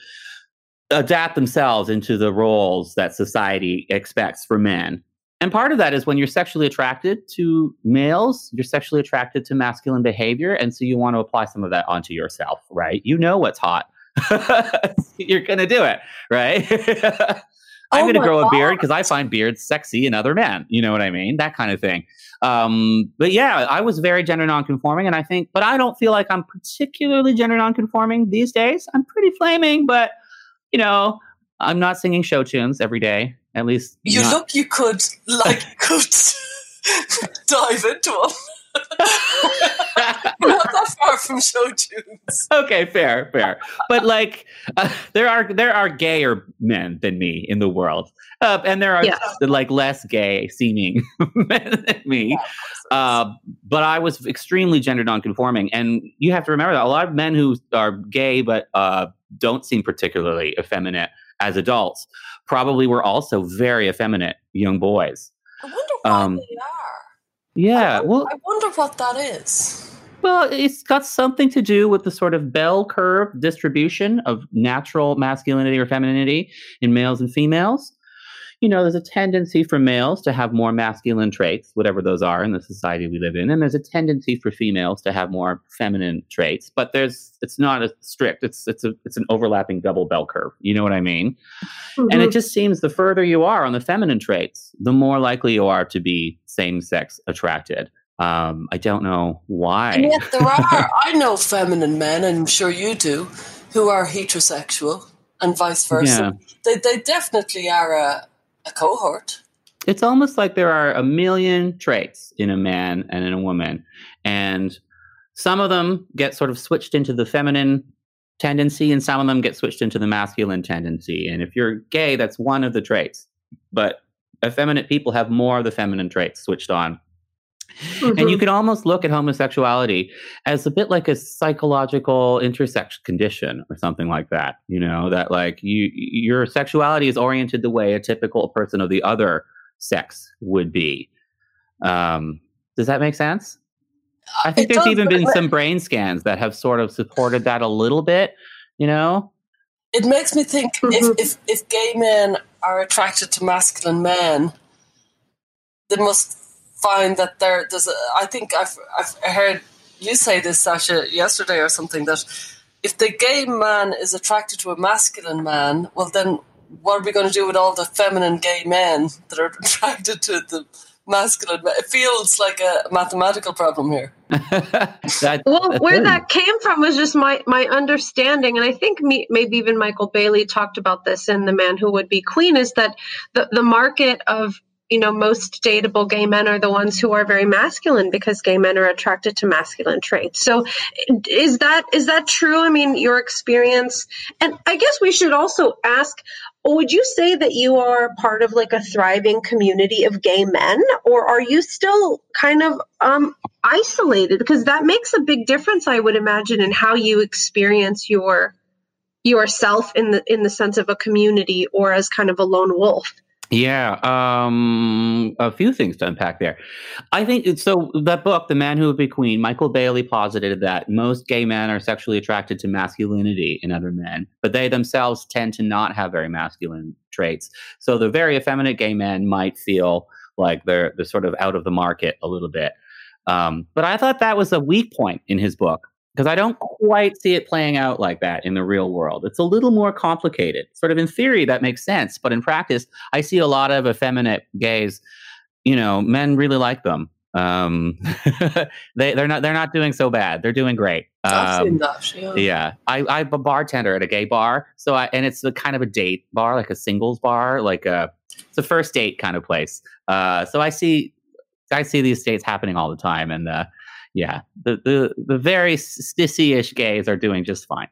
adapt themselves into the roles that society expects for men. And part of that is when you're sexually attracted to males, you're sexually attracted to masculine behavior. And so you want to apply some of that onto yourself, right? You know what's hot. [LAUGHS] you're going to do it, right? [LAUGHS] I'm Oh going to grow a beard because I find beards sexy in other men. You know what I mean? That kind of thing. Um, but yeah, I was very gender nonconforming, and I think, but I don't feel like I'm particularly gender nonconforming these days. I'm pretty flaming, but you know, I'm not singing show tunes every day. At least You not- look, you could, like, [LAUGHS] could [LAUGHS] dive into them. [LAUGHS] Not that far from show tunes. [LAUGHS] okay, fair, fair. But like, uh, there are there are gayer men than me in the world, uh, and there are Yeah. like less gay seeming [LAUGHS] men than me. Uh, but I was extremely gender nonconforming, and you have to remember that a lot of men who are gay but uh, don't seem particularly effeminate as adults probably were also very effeminate young boys. I wonder why Um, they are. Yeah, I, well, I wonder what that is. Well, it's got something to do with the sort of bell curve distribution of natural masculinity or femininity in males and females. You know, there's a tendency for males to have more masculine traits, whatever those are in the society we live in, and there's a tendency for females to have more feminine traits. But there's it's not as strict. It's it's a it's an overlapping double bell curve. You know what I mean? And Mm-hmm. it just seems the further you are on the feminine traits, the more likely you are to be same sex attracted. Um, I don't know why. And yet there are, [LAUGHS] I know feminine men, and I'm sure you do, who are heterosexual and vice versa. They, they definitely are a, a cohort. It's almost like there are a million traits in a man and in a woman, and some of them get sort of switched into the feminine tendency, and some of them get switched into the masculine tendency. And if you're gay, that's one of the traits. But effeminate people have more of the feminine traits switched on. And you can almost look at homosexuality as a bit like a psychological intersex condition or something like that. You know, that like you your sexuality is oriented the way a typical person of the other sex would be. Um, does that make sense? I think It there's does, even been some brain scans that have sort of supported that a little bit, you know? It makes me think Mhm. if, if, if gay men are attracted to masculine men, they must find that there, there's a, I think I've, I've heard you say this, Sasha, yesterday or something, that if the gay man is attracted to a masculine man, well, then what are we going to do with all the feminine gay men that are [LAUGHS] attracted to the masculine men? It feels like a mathematical problem here. [LAUGHS] That- Well, that's where that came from was just my my understanding, and I think me, maybe even Michael Bailey talked about this in "The Man Who Would Be Queen." Is that the the market of you know most dateable gay men are the ones who are very masculine because gay men are attracted to masculine traits. So, is that is that true? I mean, your experience, and I guess we should also ask. Would you say that you are part of like a thriving community of gay men, or are you still kind of um, isolated because that makes a big difference i would imagine in how you experience your yourself in the in the sense of a community or as kind of a lone wolf Yeah, um, a few things to unpack there. I think so. That book, "The Man Who Would Be Queen," Michael Bailey posited that most gay men are sexually attracted to masculinity in other men, but they themselves tend to not have very masculine traits. So the very effeminate gay men might feel like they're they're sort of out of the market a little bit. Um, but I thought that was a weak point in his book because I don't quite see it playing out like that in the real world. It's a little more complicated. Sort of in theory, that makes sense, but in practice, I see a lot of effeminate gays. You know, men really like them. Um, [LAUGHS] they they're not they're not doing so bad. They're doing great. Um. Yeah. yeah, I, I'm a bartender at a gay bar, so I and it's a kind of a date bar, like a singles bar, like a it's a first date kind of place. Uh, so I see I see these dates happening all the time, and uh, yeah, the the the very stissy-ish gays are doing just fine.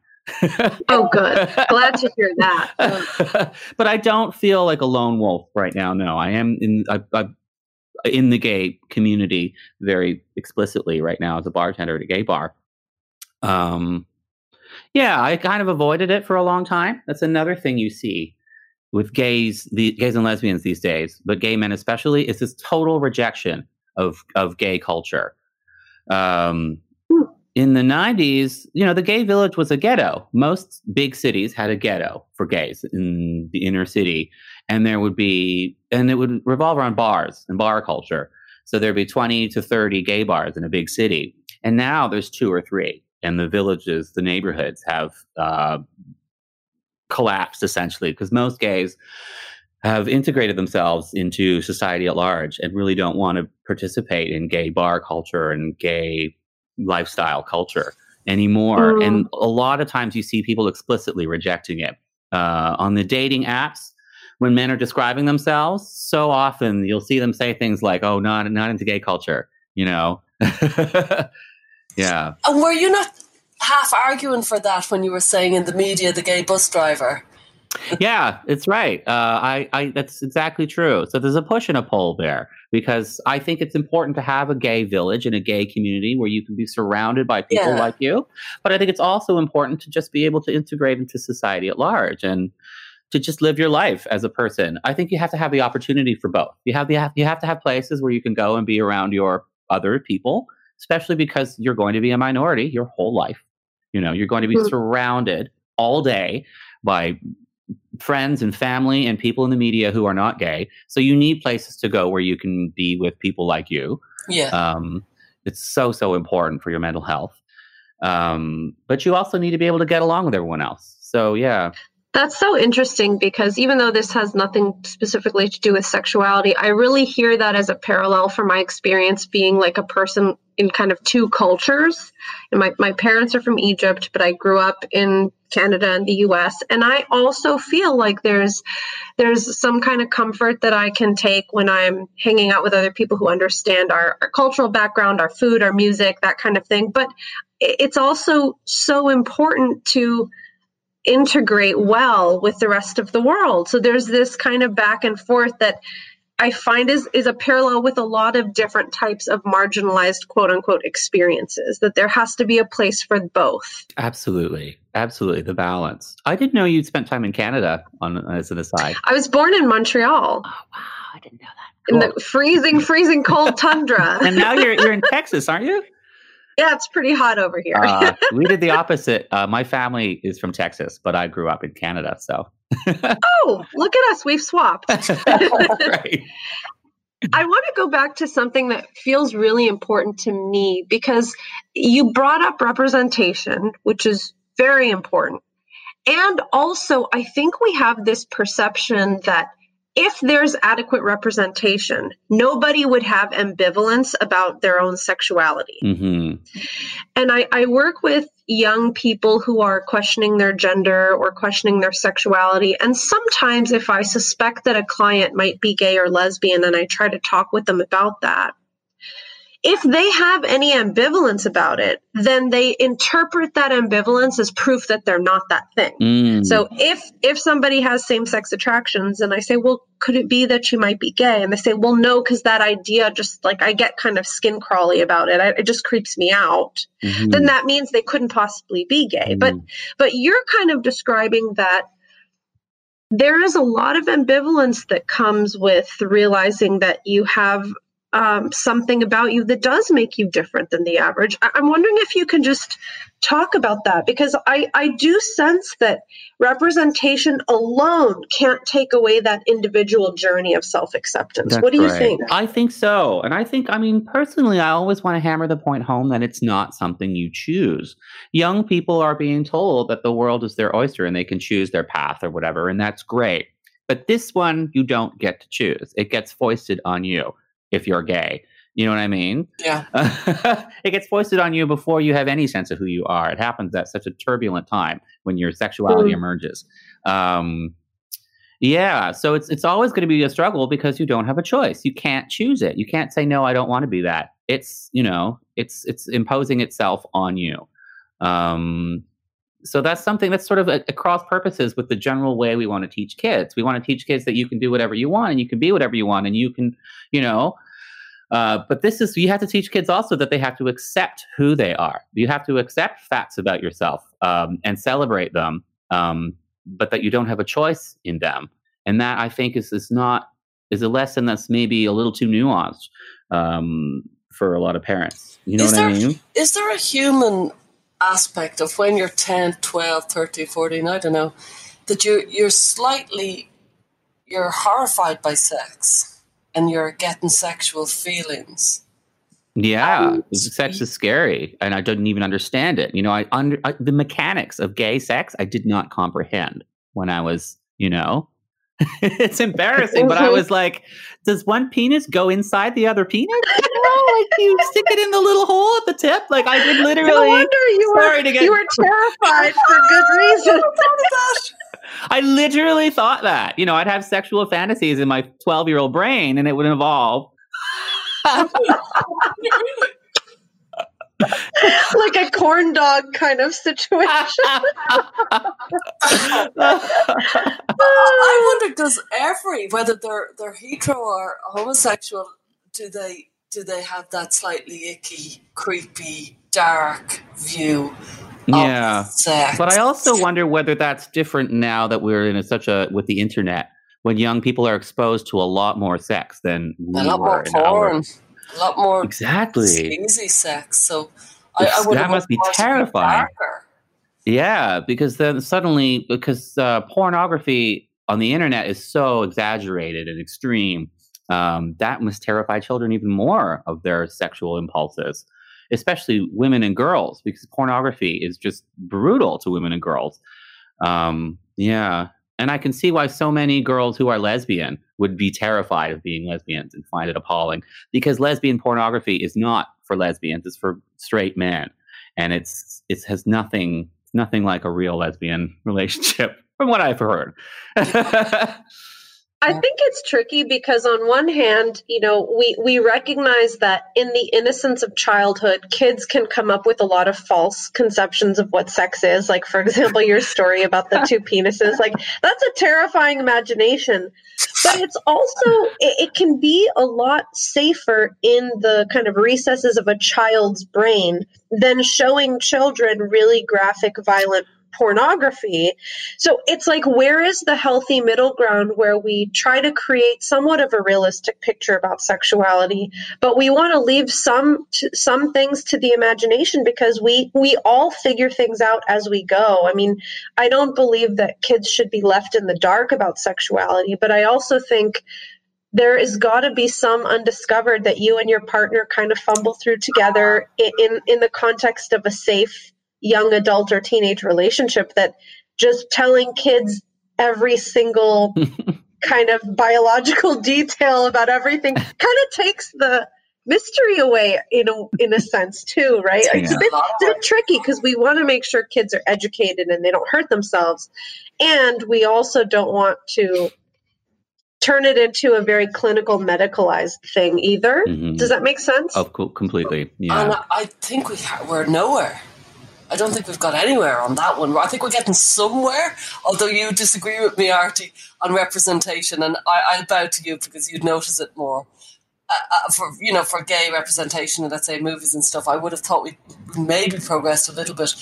Oh, good. Glad to hear that. [LAUGHS] but I don't feel like a lone wolf right now. No, I am in I, I, in the gay community very explicitly right now as a bartender at a gay bar. Um, yeah, I kind of avoided it for a long time. That's another thing you see with gays, the gays and lesbians these days, but gay men especially, is this total rejection of of gay culture. Um, in the 90s, you know, the gay village was a ghetto. Most big cities had a ghetto for gays in the inner city. And there would be, and it would revolve around bars and bar culture. So there'd be 20 to 30 gay bars in a big city. And now there's two or three. And the villages, the neighborhoods have uh, collapsed essentially because most gays have integrated themselves into society at large and really don't want to participate in gay bar culture and gay lifestyle culture anymore. Mm. And a lot of times you see people explicitly rejecting it. Uh, on the dating apps, when men are describing themselves, so often you'll see them say things like, "Oh, not not into gay culture," you know. [LAUGHS] yeah. And were you not half arguing for that when you were saying in the media the gay bus driver? Yeah, it's right. Uh, I, I, that's exactly true. So there's a push and a pull there because I think it's important to have a gay village and a gay community where you can be surrounded by people Yeah. like you. But I think it's also important to just be able to integrate into society at large and to just live your life as a person. I think you have to have the opportunity for both. You have the you have to have places where you can go and be around your other people, especially because you're going to be a minority your whole life. You know, you're going to be Hmm. surrounded all day by friends and family and people in the media who are not gay. So you need places to go where you can be with people like you. Yeah. Um, it's so so important for your mental health. Um, but you also need to be able to get along with everyone else. So yeah, That's so interesting because even though this has nothing specifically to do with sexuality, I really hear that as a parallel for my experience being like a person in kind of two cultures. And my, my parents are from Egypt, but I grew up in Canada and the US. And I also feel like there's there's some kind of comfort that I can take when I'm hanging out with other people who understand our, our cultural background, our food, our music, that kind of thing. But it's also so important to integrate well with the rest of the world. So there's this kind of back and forth that I find is is a parallel with a lot of different types of marginalized quote unquote experiences that there has to be a place for both. absolutely, absolutely the balance. I didn't know you'd spent time in Canada on as an aside. I was born in Montreal Oh wow, I didn't know that. in the freezing freezing cold tundra. [LAUGHS] and now you're you're in [LAUGHS] Texas, aren't you? Yeah, it's pretty hot over here. Uh, [LAUGHS] we did the opposite. Uh, my family is from Texas, but I grew up in Canada, so. [LAUGHS] oh, look at us, we've swapped. [LAUGHS] right. I want to go back to something that feels really important to me because you brought up representation, which is very important. And also, I think we have this perception that if there's adequate representation, nobody would have ambivalence about their own sexuality. hmm And I, I work with young people who are questioning their gender or questioning their sexuality. And sometimes, if I suspect that a client might be gay or lesbian, and I try to talk with them about that, if they have any ambivalence about it, then they interpret that ambivalence as proof that they're not that thing. Mm. So if if somebody has same sex attractions and I say, well, could it be that you might be gay? And they say, well, no, because that idea just like I get kind of skin crawly about it. I, it just creeps me out. Mhm. Then that means they couldn't possibly be gay. But Mhm. but you're kind of describing that there is a lot of ambivalence that comes with realizing that you have um, something about you that does make you different than the average. I- I'm wondering if you can just talk about that because I, I do sense that representation alone can't take away that individual journey of self acceptance. What do you think? I think so. And I think, I mean, personally, I always want to hammer the point home that it's not something you choose. Young people are being told that the world is their oyster and they can choose their path or whatever, and that's great. But this one, you don't get to choose. It gets foisted on you if you're gay. You know what I mean? Yeah. [LAUGHS] it gets foisted on you before you have any sense of who you are. It happens at such a turbulent time when your sexuality Mm. emerges. Um, yeah, so it's it's always going to be a struggle because you don't have a choice. You can't choose it. You can't say no, I don't want to be that. It's you know, it's it's imposing itself on you. Um, so that's something that's sort of a, across purposes with the general way we want to teach kids. We want to teach kids that you can do whatever you want and you can be whatever you want and you can, you know. Uh, but this is you have to teach kids also that they have to accept who they are. You have to accept facts about yourself um, and celebrate them, um, but that you don't have a choice in them. And that I think is is not is a lesson that's maybe a little too nuanced um, for a lot of parents. You know Is what I there- mean? Is there a human aspect of when you're 10, 12, 13, 14, I don't know, that you're, you're slightly, you're horrified by sex and you're getting sexual feelings? Yeah, Um, sex is scary, and I didn't even understand it. You know, I under I, the mechanics of gay sex. I did not comprehend when I was, you know, [LAUGHS] it's embarrassing. But I was [LAUGHS] like, does one penis go inside the other penis? You know, like you stick it in the little hole at the tip. Like I did literally. No wonder you were to get- you were terrified for good [LAUGHS] reason. I literally thought that. You know, I'd have sexual fantasies in my twelve-year-old brain, and it would involve. [LAUGHS] like a corn dog kind of situation. I wonder, does every, whether they're, they're hetero or homosexual, do they, do they have that slightly icky, creepy, dark view yeah. But I also wonder whether that's different now that we're in a, such a with the internet when young people are exposed to a lot more sex than we a lot were more porn, a lot more Exactly. sleazy sex. So I, I that must be terrifying. Yeah, because then suddenly because uh, pornography on the internet is so exaggerated and extreme, um, that must terrify children even more of their sexual impulses, especially women and girls, because pornography is just brutal to women and girls. Um, yeah. And I can see why so many girls who are lesbian would be terrified of being lesbians and find it appalling because lesbian pornography is not for lesbians, it's for straight men. And it's it has nothing nothing like a real lesbian [LAUGHS] relationship from what I've heard. [LAUGHS] I think it's tricky because on one hand, you know, we we recognize that in the innocence of childhood, kids can come up with a lot of false conceptions of what sex is. Like for example, your story about the two [LAUGHS] penises, like that's a terrifying imagination. But it's also it, it can be a lot safer in the kind of recesses of a child's brain than showing children really graphic violent pornography. So it's like, where is the healthy middle ground where we try to create somewhat of a realistic picture about sexuality, but we want to leave some some things to the imagination because we we all figure things out as we go. I mean, I don't believe that kids should be left in the dark about sexuality, but I also think there is got to be some undiscovered that you and your partner kind of fumble through together in in the context of a safe young adult or teenage relationship that just telling kids every single [LAUGHS] kind of biological [LAUGHS] detail about everything kind of takes the mystery away in a in a sense too right it's a bit, it's a bit tricky because we want to make sure kids are educated and they don't hurt themselves and we also don't want to turn it into a very clinical medicalized thing either Mhm. does that make sense Of co- completely. And Yeah. I think we ha- we're nowhere. I don't think we've got anywhere on that one. I think we're getting somewhere, although you disagree with me, Arty, on representation, and I, I'll bow to you because you'd notice it more. Uh, uh, for you know, for gay representation, in, let's say movies and stuff, I would have thought we maybe progressed a little bit,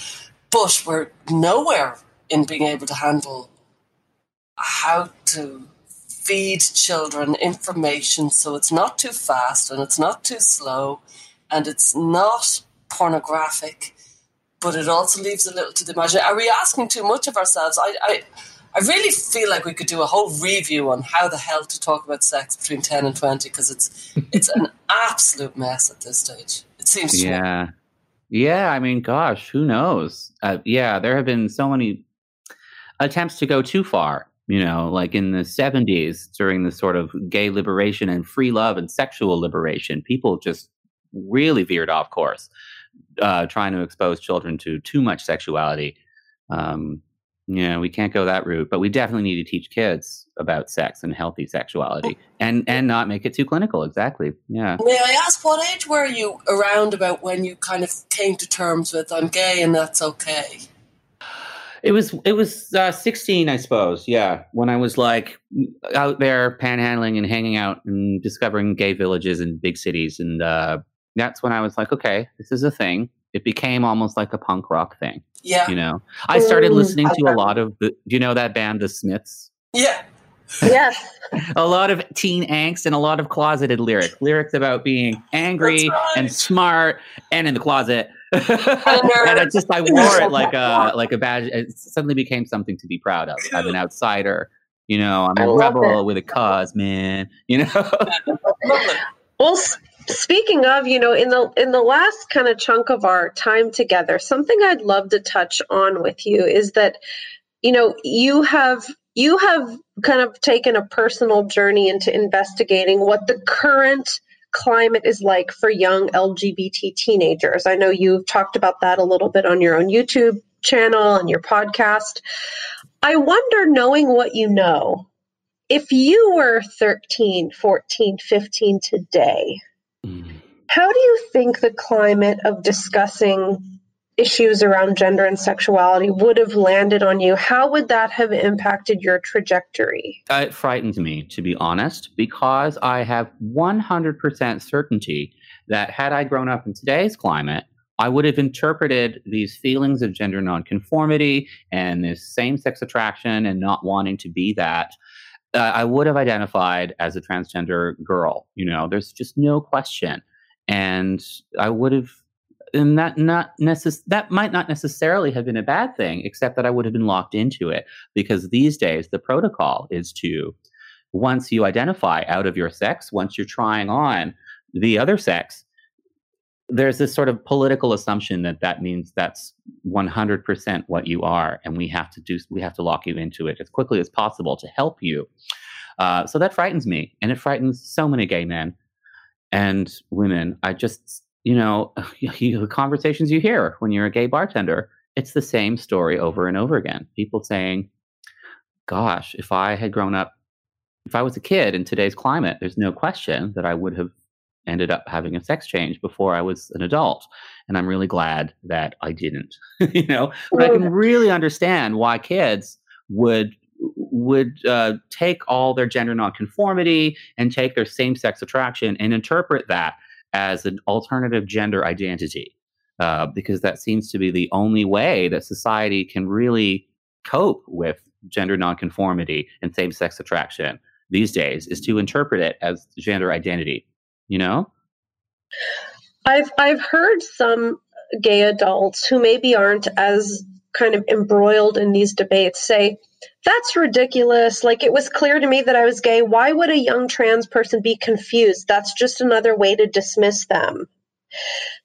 but we're nowhere in being able to handle how to feed children information so it's not too fast and it's not too slow and it's not pornographic, but it also leaves a little to the imagination. Are we asking too much of ourselves? I, I, I really feel like we could do a whole review on how the hell to talk about sex between 10 and 20 because it's it's an [LAUGHS] absolute mess at this stage. It seems Yeah. Yeah, I mean, gosh, who knows? Uh, yeah, there have been so many attempts to go too far. You know, like in the 70s during the sort of gay liberation and free love and sexual liberation, people just really veered off course, uh, trying to expose children to too much sexuality. Um, yeah, we can't go that route, but we definitely need to teach kids about sex and healthy sexuality and and not make it too clinical. Exactly. Yeah. May I ask what age were you around about when you kind of came to terms with I'm gay and that's okay? It was it was uh, 16, I suppose. Yeah, when I was like out there panhandling and hanging out and discovering gay villages in big cities, and uh, that's when I was like, okay, this is a thing. It became almost like a punk rock thing. Yeah. You know, I started listening to a lot of the. Do you know that band, The Smiths? Yeah. Yes. [LAUGHS] a lot of teen angst and a lot of closeted lyrics. Lyrics about being angry right. and smart and in the closet. [LAUGHS] and I just I [LAUGHS] wore it like a like a badge. It suddenly became something to be proud of. I'm an outsider. You know, I'm I a love rebel it. with a cause, man. You know. Lovely. Well, s- speaking of, you know, in the in the last kind of chunk of our time together, something I'd love to touch on with you is that, you know, you have you have kind of taken a personal journey into investigating what the current climate is like for young LGBT teenagers. I know you've talked about that a little bit on your own YouTube channel and your podcast. I wonder, knowing what you know, if you were 13, 14, 15 today, how do you think the climate of discussing issues around gender and sexuality would have landed on you? How would that have impacted your trajectory? It frightens me, to be honest, because I have 100% certainty that had I grown up in today's climate, I would have interpreted these feelings of gender nonconformity and this same sex attraction and not wanting to be that. Uh, I would have identified as a transgender girl. You know, there's just no question. And I would have, and that not necess- that might not necessarily have been a bad thing, except that I would have been locked into it because these days the protocol is to once you identify out of your sex, once you're trying on the other sex, there's this sort of political assumption that that means that's 100% what you are, and we have to do we have to lock you into it as quickly as possible to help you. Uh, so that frightens me, and it frightens so many gay men and women. I just, you know, [LAUGHS] you, the conversations you hear when you're a gay bartender, it's the same story over and over again. People saying, "Gosh, if I had grown up, if I was a kid in today's climate, there's no question that I would have." ended up having a sex change before I was an adult. And I'm really glad that I didn't. [LAUGHS] you know, but I can really understand why kids would would uh, take all their gender nonconformity and take their same sex attraction and interpret that as an alternative gender identity, uh, because that seems to be the only way that society can really cope with gender nonconformity and same sex attraction these days is to interpret it as gender identity you know? I've I've heard some gay adults who maybe aren't as kind of embroiled in these debates say that's ridiculous. Like it was clear to me that I was gay. Why would a young trans person be confused? That's just another way to dismiss them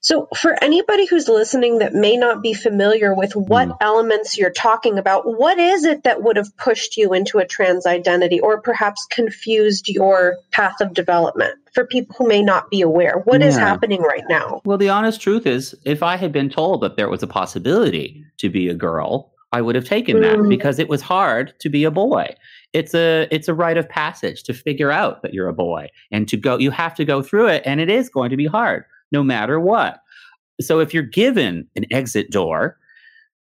so for anybody who's listening that may not be familiar with what Mm. elements you're talking about what is it that would have pushed you into a trans identity or perhaps confused your path of development for people who may not be aware What is Yeah. happening right now Well, the honest truth is, if I had been told that there was a possibility to be a girl, I would have taken that Mm. because it was hard to be a boy. It's a it's a rite of passage to figure out that you're a boy and to go. You have to go through it, and it is going to be hard, no matter what. So if you're given an exit door,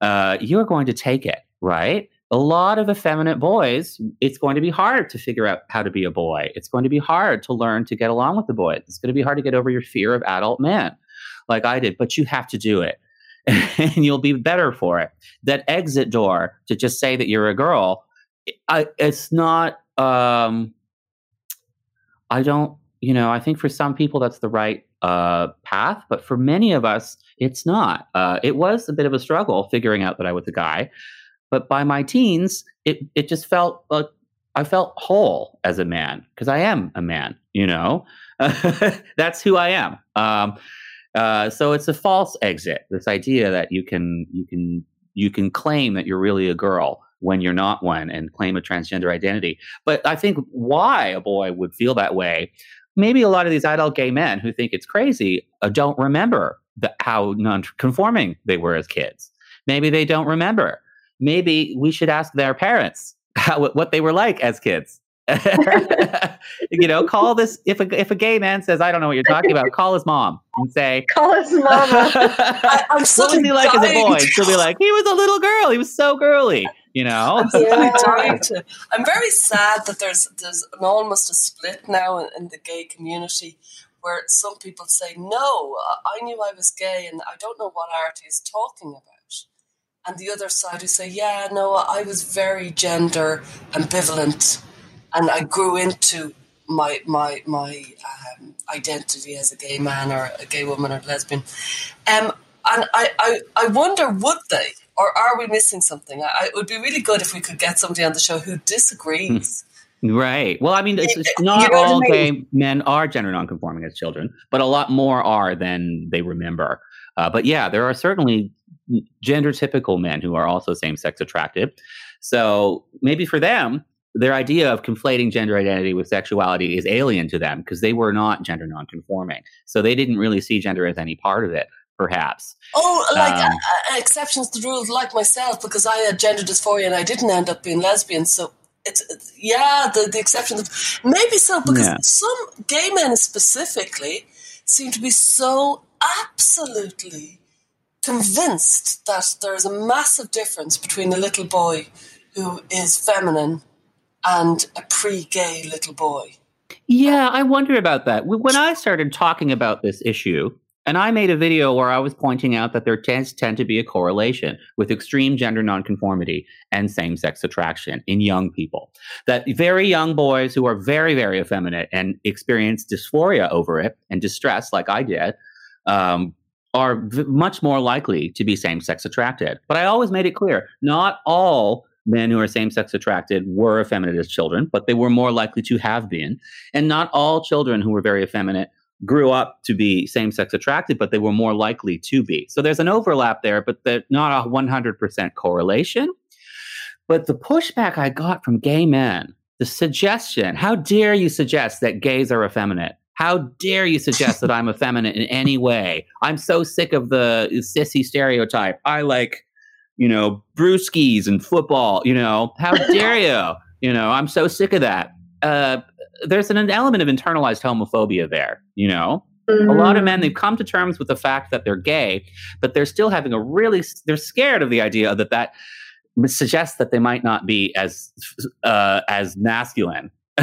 uh, you're going to take it, right? A lot of effeminate boys, it's going to be hard to figure out how to be a boy. It's going to be hard to learn to get along with the boys. It's going to be hard to get over your fear of adult men, like I did, but you have to do it. [LAUGHS] and you'll be better for it. That exit door to just say that you're a girl, I, it's not. Um, I don't, you know, I think for some people that's the right uh, path, but for many of us, it's not. Uh, it was a bit of a struggle figuring out that I was a guy, but by my teens, it it just felt like I felt whole as a man because I am a man. You know, [LAUGHS] that's who I am. Um, uh, so it's a false exit. This idea that you can you can you can claim that you're really a girl when you're not one and claim a transgender identity. But I think why a boy would feel that way, maybe a lot of these adult gay men who think it's crazy uh, don't remember the, how non-conforming they were as kids. Maybe they don't remember. Maybe we should ask their parents [LAUGHS] how, what they were like as kids. [LAUGHS] you know, call this if a if a gay man says I don't know what you're talking about, call his mom and say [LAUGHS] call his mama. I, I'm what was he like as a boy? She'll be like, he was a little girl. He was so girly. You know, [LAUGHS] I'm, yeah. trying to, I'm very sad that there's there's an, almost a split now in, in the gay community where some people say, no, I knew I was gay and I don't know what Arty is talking about. And the other side who say, yeah, no, I was very gender ambivalent and I grew into my my my um, identity as a gay man or a gay woman or lesbian. Um, and I, I, I wonder, would they? Or are we missing something? I, it would be really good if we could get somebody on the show who disagrees. Right. Well, I mean, it's, it's not you know all I mean? gay men are gender nonconforming as children, but a lot more are than they remember. Uh, but yeah, there are certainly gender typical men who are also same sex attracted. So maybe for them, their idea of conflating gender identity with sexuality is alien to them because they were not gender nonconforming. So they didn't really see gender as any part of it, perhaps. Oh, like um, uh, uh, exceptions to the rules, like myself, because I had gender dysphoria and I didn't end up being lesbian. So it's, it's yeah, the, the exceptions. Maybe so, because yeah. some gay men specifically seem to be so absolutely convinced that there is a massive difference between a little boy who is feminine and a pre gay little boy. Yeah, I wonder about that. When I started talking about this issue, and I made a video where I was pointing out that there tends tend to be a correlation with extreme gender nonconformity and same-sex attraction in young people. That very young boys who are very, very effeminate and experience dysphoria over it and distress, like I did, um, are v- much more likely to be same-sex attracted. But I always made it clear: not all men who are same sex attracted were effeminate as children, but they were more likely to have been. And not all children who were very effeminate grew up to be same sex attracted, but they were more likely to be. So there's an overlap there, but not a 100% correlation. But the pushback I got from gay men, the suggestion, how dare you suggest that gays are effeminate? How dare you suggest that I'm [LAUGHS] effeminate in any way? I'm so sick of the sissy stereotype. I like you know, brewskis and football, you know, how [LAUGHS] dare you? You know, I'm so sick of that. Uh, there's an, element of internalized homophobia there, you know? Mm-hmm. A lot of men, they've come to terms with the fact that they're gay, but they're still having a really, they're scared of the idea that that suggests that they might not be as, uh, as masculine. [LAUGHS]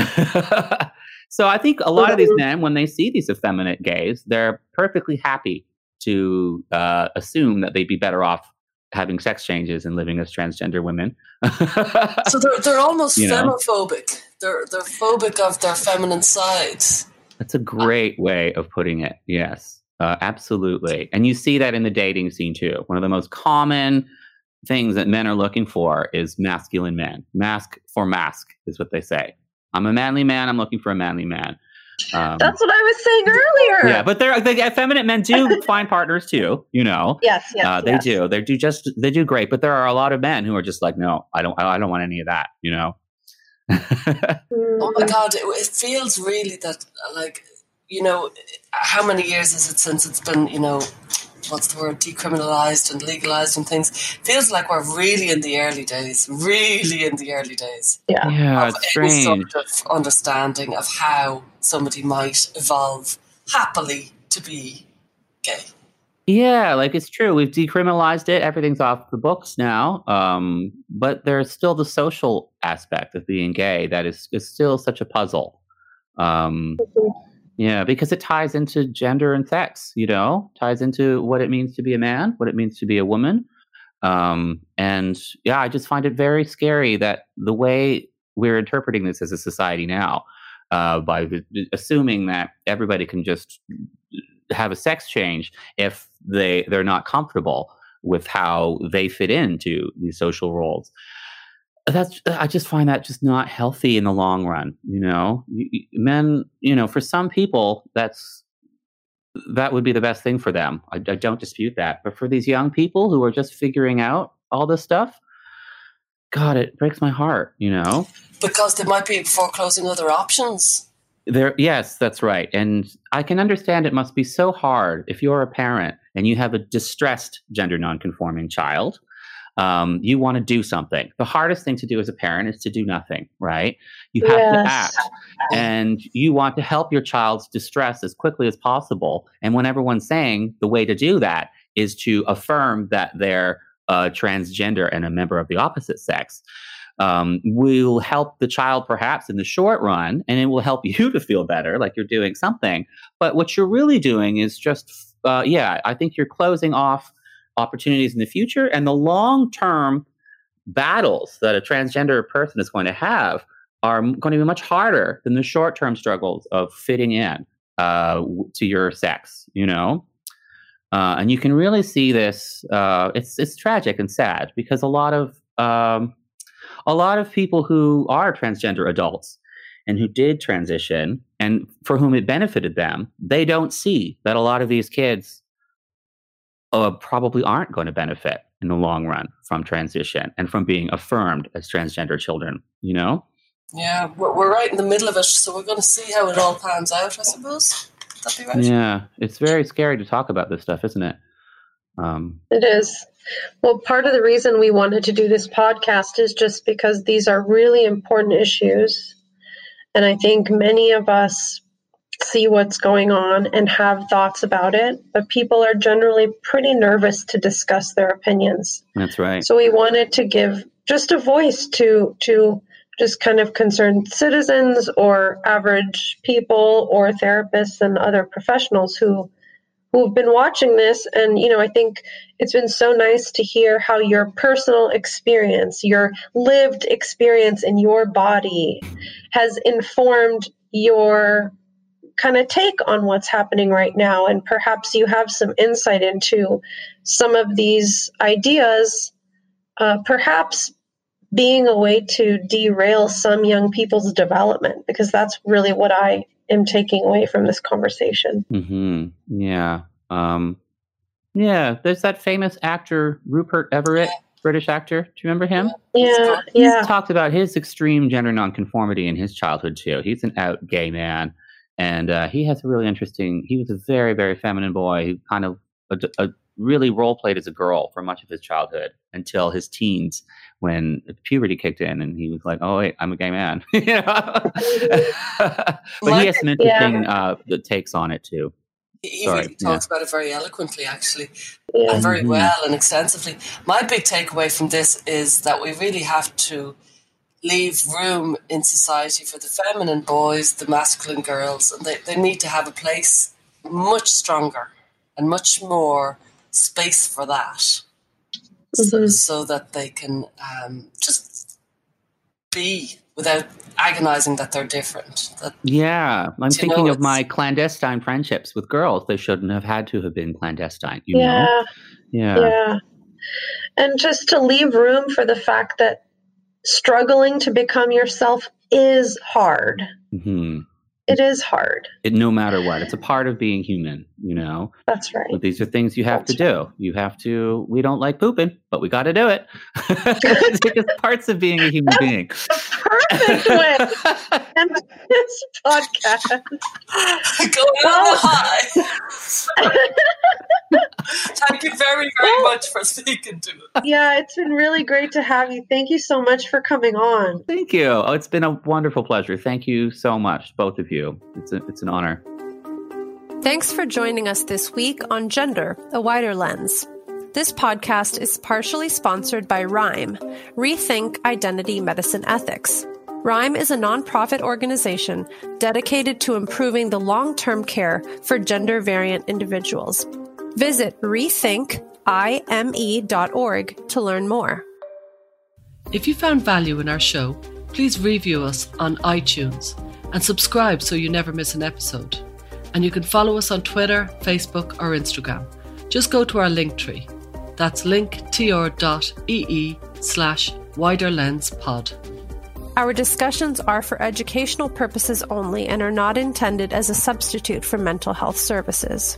so I think a lot of these mm-hmm. men, when they see these effeminate gays, they're perfectly happy to uh, assume that they'd be better off having sex changes and living as transgender women. [LAUGHS] so they're they're almost you femophobic. They're they're phobic of their feminine sides. That's a great way of putting it. Yes, uh, absolutely. And you see that in the dating scene too. One of the most common things that men are looking for is masculine men. Masc for masc is what they say. I'm a manly man. I'm looking for a manly man. Um, That's what I was saying earlier. Yeah, but they're the effeminate men do [LAUGHS] find partners too. You know. Yes, yes, uh, they yes. do. They do just they do great. But there are a lot of men who are just like, no, I don't, I don't want any of that. You know. [LAUGHS] oh my mm. god! It, it feels really that like you know how many years is it since it's been you know what's the word decriminalized and legalized and things? Feels like we're really in the early days really in the early days. Yeah. Yeah it's strange sort of understanding of how somebody might evolve happily to be gay yeah like it's true we've decriminalized it everything's off the books now um, but there's still the social aspect of being gay that is, is still such a puzzle um, yeah, because it ties into gender and sex, you know, ties into what it means to be a man, what it means to be a woman. Um, and yeah, I just find it very scary that the way we're interpreting this as a society now, uh, by assuming that everybody can just have a sex change if they they're not comfortable with how they fit into these social roles. That's i just find that just not healthy in the long run you know? Men you know for some people that's that would be the best thing for them. I, I don't dispute that. But for these young people who are just figuring out all this stuff god it breaks my heart you know? Because they might be foreclosing other options there, yes, that's right. And I can understand it must be so hard if you're a parent and you have a distressed gender nonconforming child. Um, you want to do something. The hardest thing to do as a parent is to do nothing, right? You have yes. to act and you want to help your child's distress as quickly as possible. And when everyone's saying the way to do that is to affirm that they're uh, transgender and a member of the opposite sex, um, will help the child perhaps in the short run, and it will help [LAUGHS] you to feel better, like you're doing something. But what you're really doing is just, uh, yeah, I think you're closing off opportunities in the future and the long term battles that a transgender person is going to have are going to be much harder than the short term struggles of fitting in uh, to your sex, you know? Uh, and you can really see this. Uh, it's it's tragic and sad because a lot of um, a lot of people who are transgender adults and who did transition and for whom it benefited them, they don't see that a lot of these kids uh, probably aren't going to benefit in the long run from transition and from being affirmed as transgender children, you know? Yeah, we're right in the middle of it, so we're going to see how it all pans out, I suppose. That be right? Yeah, it's very scary to talk about this stuff, isn't it? Um, it is. Well, part of the reason we wanted to do this podcast is just because these are really important issues. And I think many of us see what's going on and have thoughts about it, but people are generally pretty nervous to discuss their opinions. That's right. So we wanted to give just a voice to to just kind of concerned citizens or average people or therapists and other professionals who who've been watching this and you know i think it's been so nice to hear how your personal experience your lived experience in your body has informed your kind of take on what's happening right now. And perhaps you have some insight into some of these ideas uh, perhaps being a way to derail some young people's development because that's really what i am taking away from this conversation. Mm-hmm. Yeah. Um, yeah. There's that famous actor, Rupert Everett, British actor. Do you remember him? Yeah. He's yeah. talked about his extreme gender nonconformity in his childhood, too. He's an out gay man. And uh, he has a really interesting, he was a very, very feminine boy who kind of a, a really role played as a girl for much of his childhood until his teens when puberty kicked in and he was like, oh, wait, I'm a gay man. [LAUGHS] but he has some interesting yeah. uh, takes on it too. He Sorry, really talks yeah. about it very eloquently, actually, yeah. and very mm-hmm. well and extensively. My big takeaway from this is that we really have to leave room in society for the feminine boys, the masculine girls, and they, they need to have a place much stronger and much more space for that mm-hmm. so, so, that they can um, just be without agonizing that they're different. That, yeah, I'm thinking know, of my clandestine friendships with girls. They shouldn't have had to have been clandestine. You yeah, know? yeah, yeah. And just to leave room for the fact that struggling to become yourself is hard. Mm-hmm it is hard. It, no matter what, it's a part of being human. You know. That's right. But these are things you have That's to do. You have to. We don't like pooping, but we got to do it. [LAUGHS] it's just parts of being a human being. The perfect way and this podcast. [LAUGHS] Going well, on the high. [LAUGHS] Thank you very, very well, much for speaking to us. Yeah, it's been really great to have you. Thank you so much for coming on. Thank you. Oh, it's been a wonderful pleasure. Thank you so much, both of you. It's a, it's an honor. Thanks for joining us this week on Gender, a Wider Lens. This podcast is partially sponsored by RIME, Rethink Identity Medicine Ethics. RIME is a nonprofit organization dedicated to improving the long term care for gender variant individuals. Visit rethinkime.org to learn more. If you found value in our show, please review us on iTunes and subscribe so you never miss an episode. And you can follow us on Twitter, Facebook, or Instagram. Just go to our link tree. That's linktr.ee slash wider lens pod. Our discussions are for educational purposes only and are not intended as a substitute for mental health services.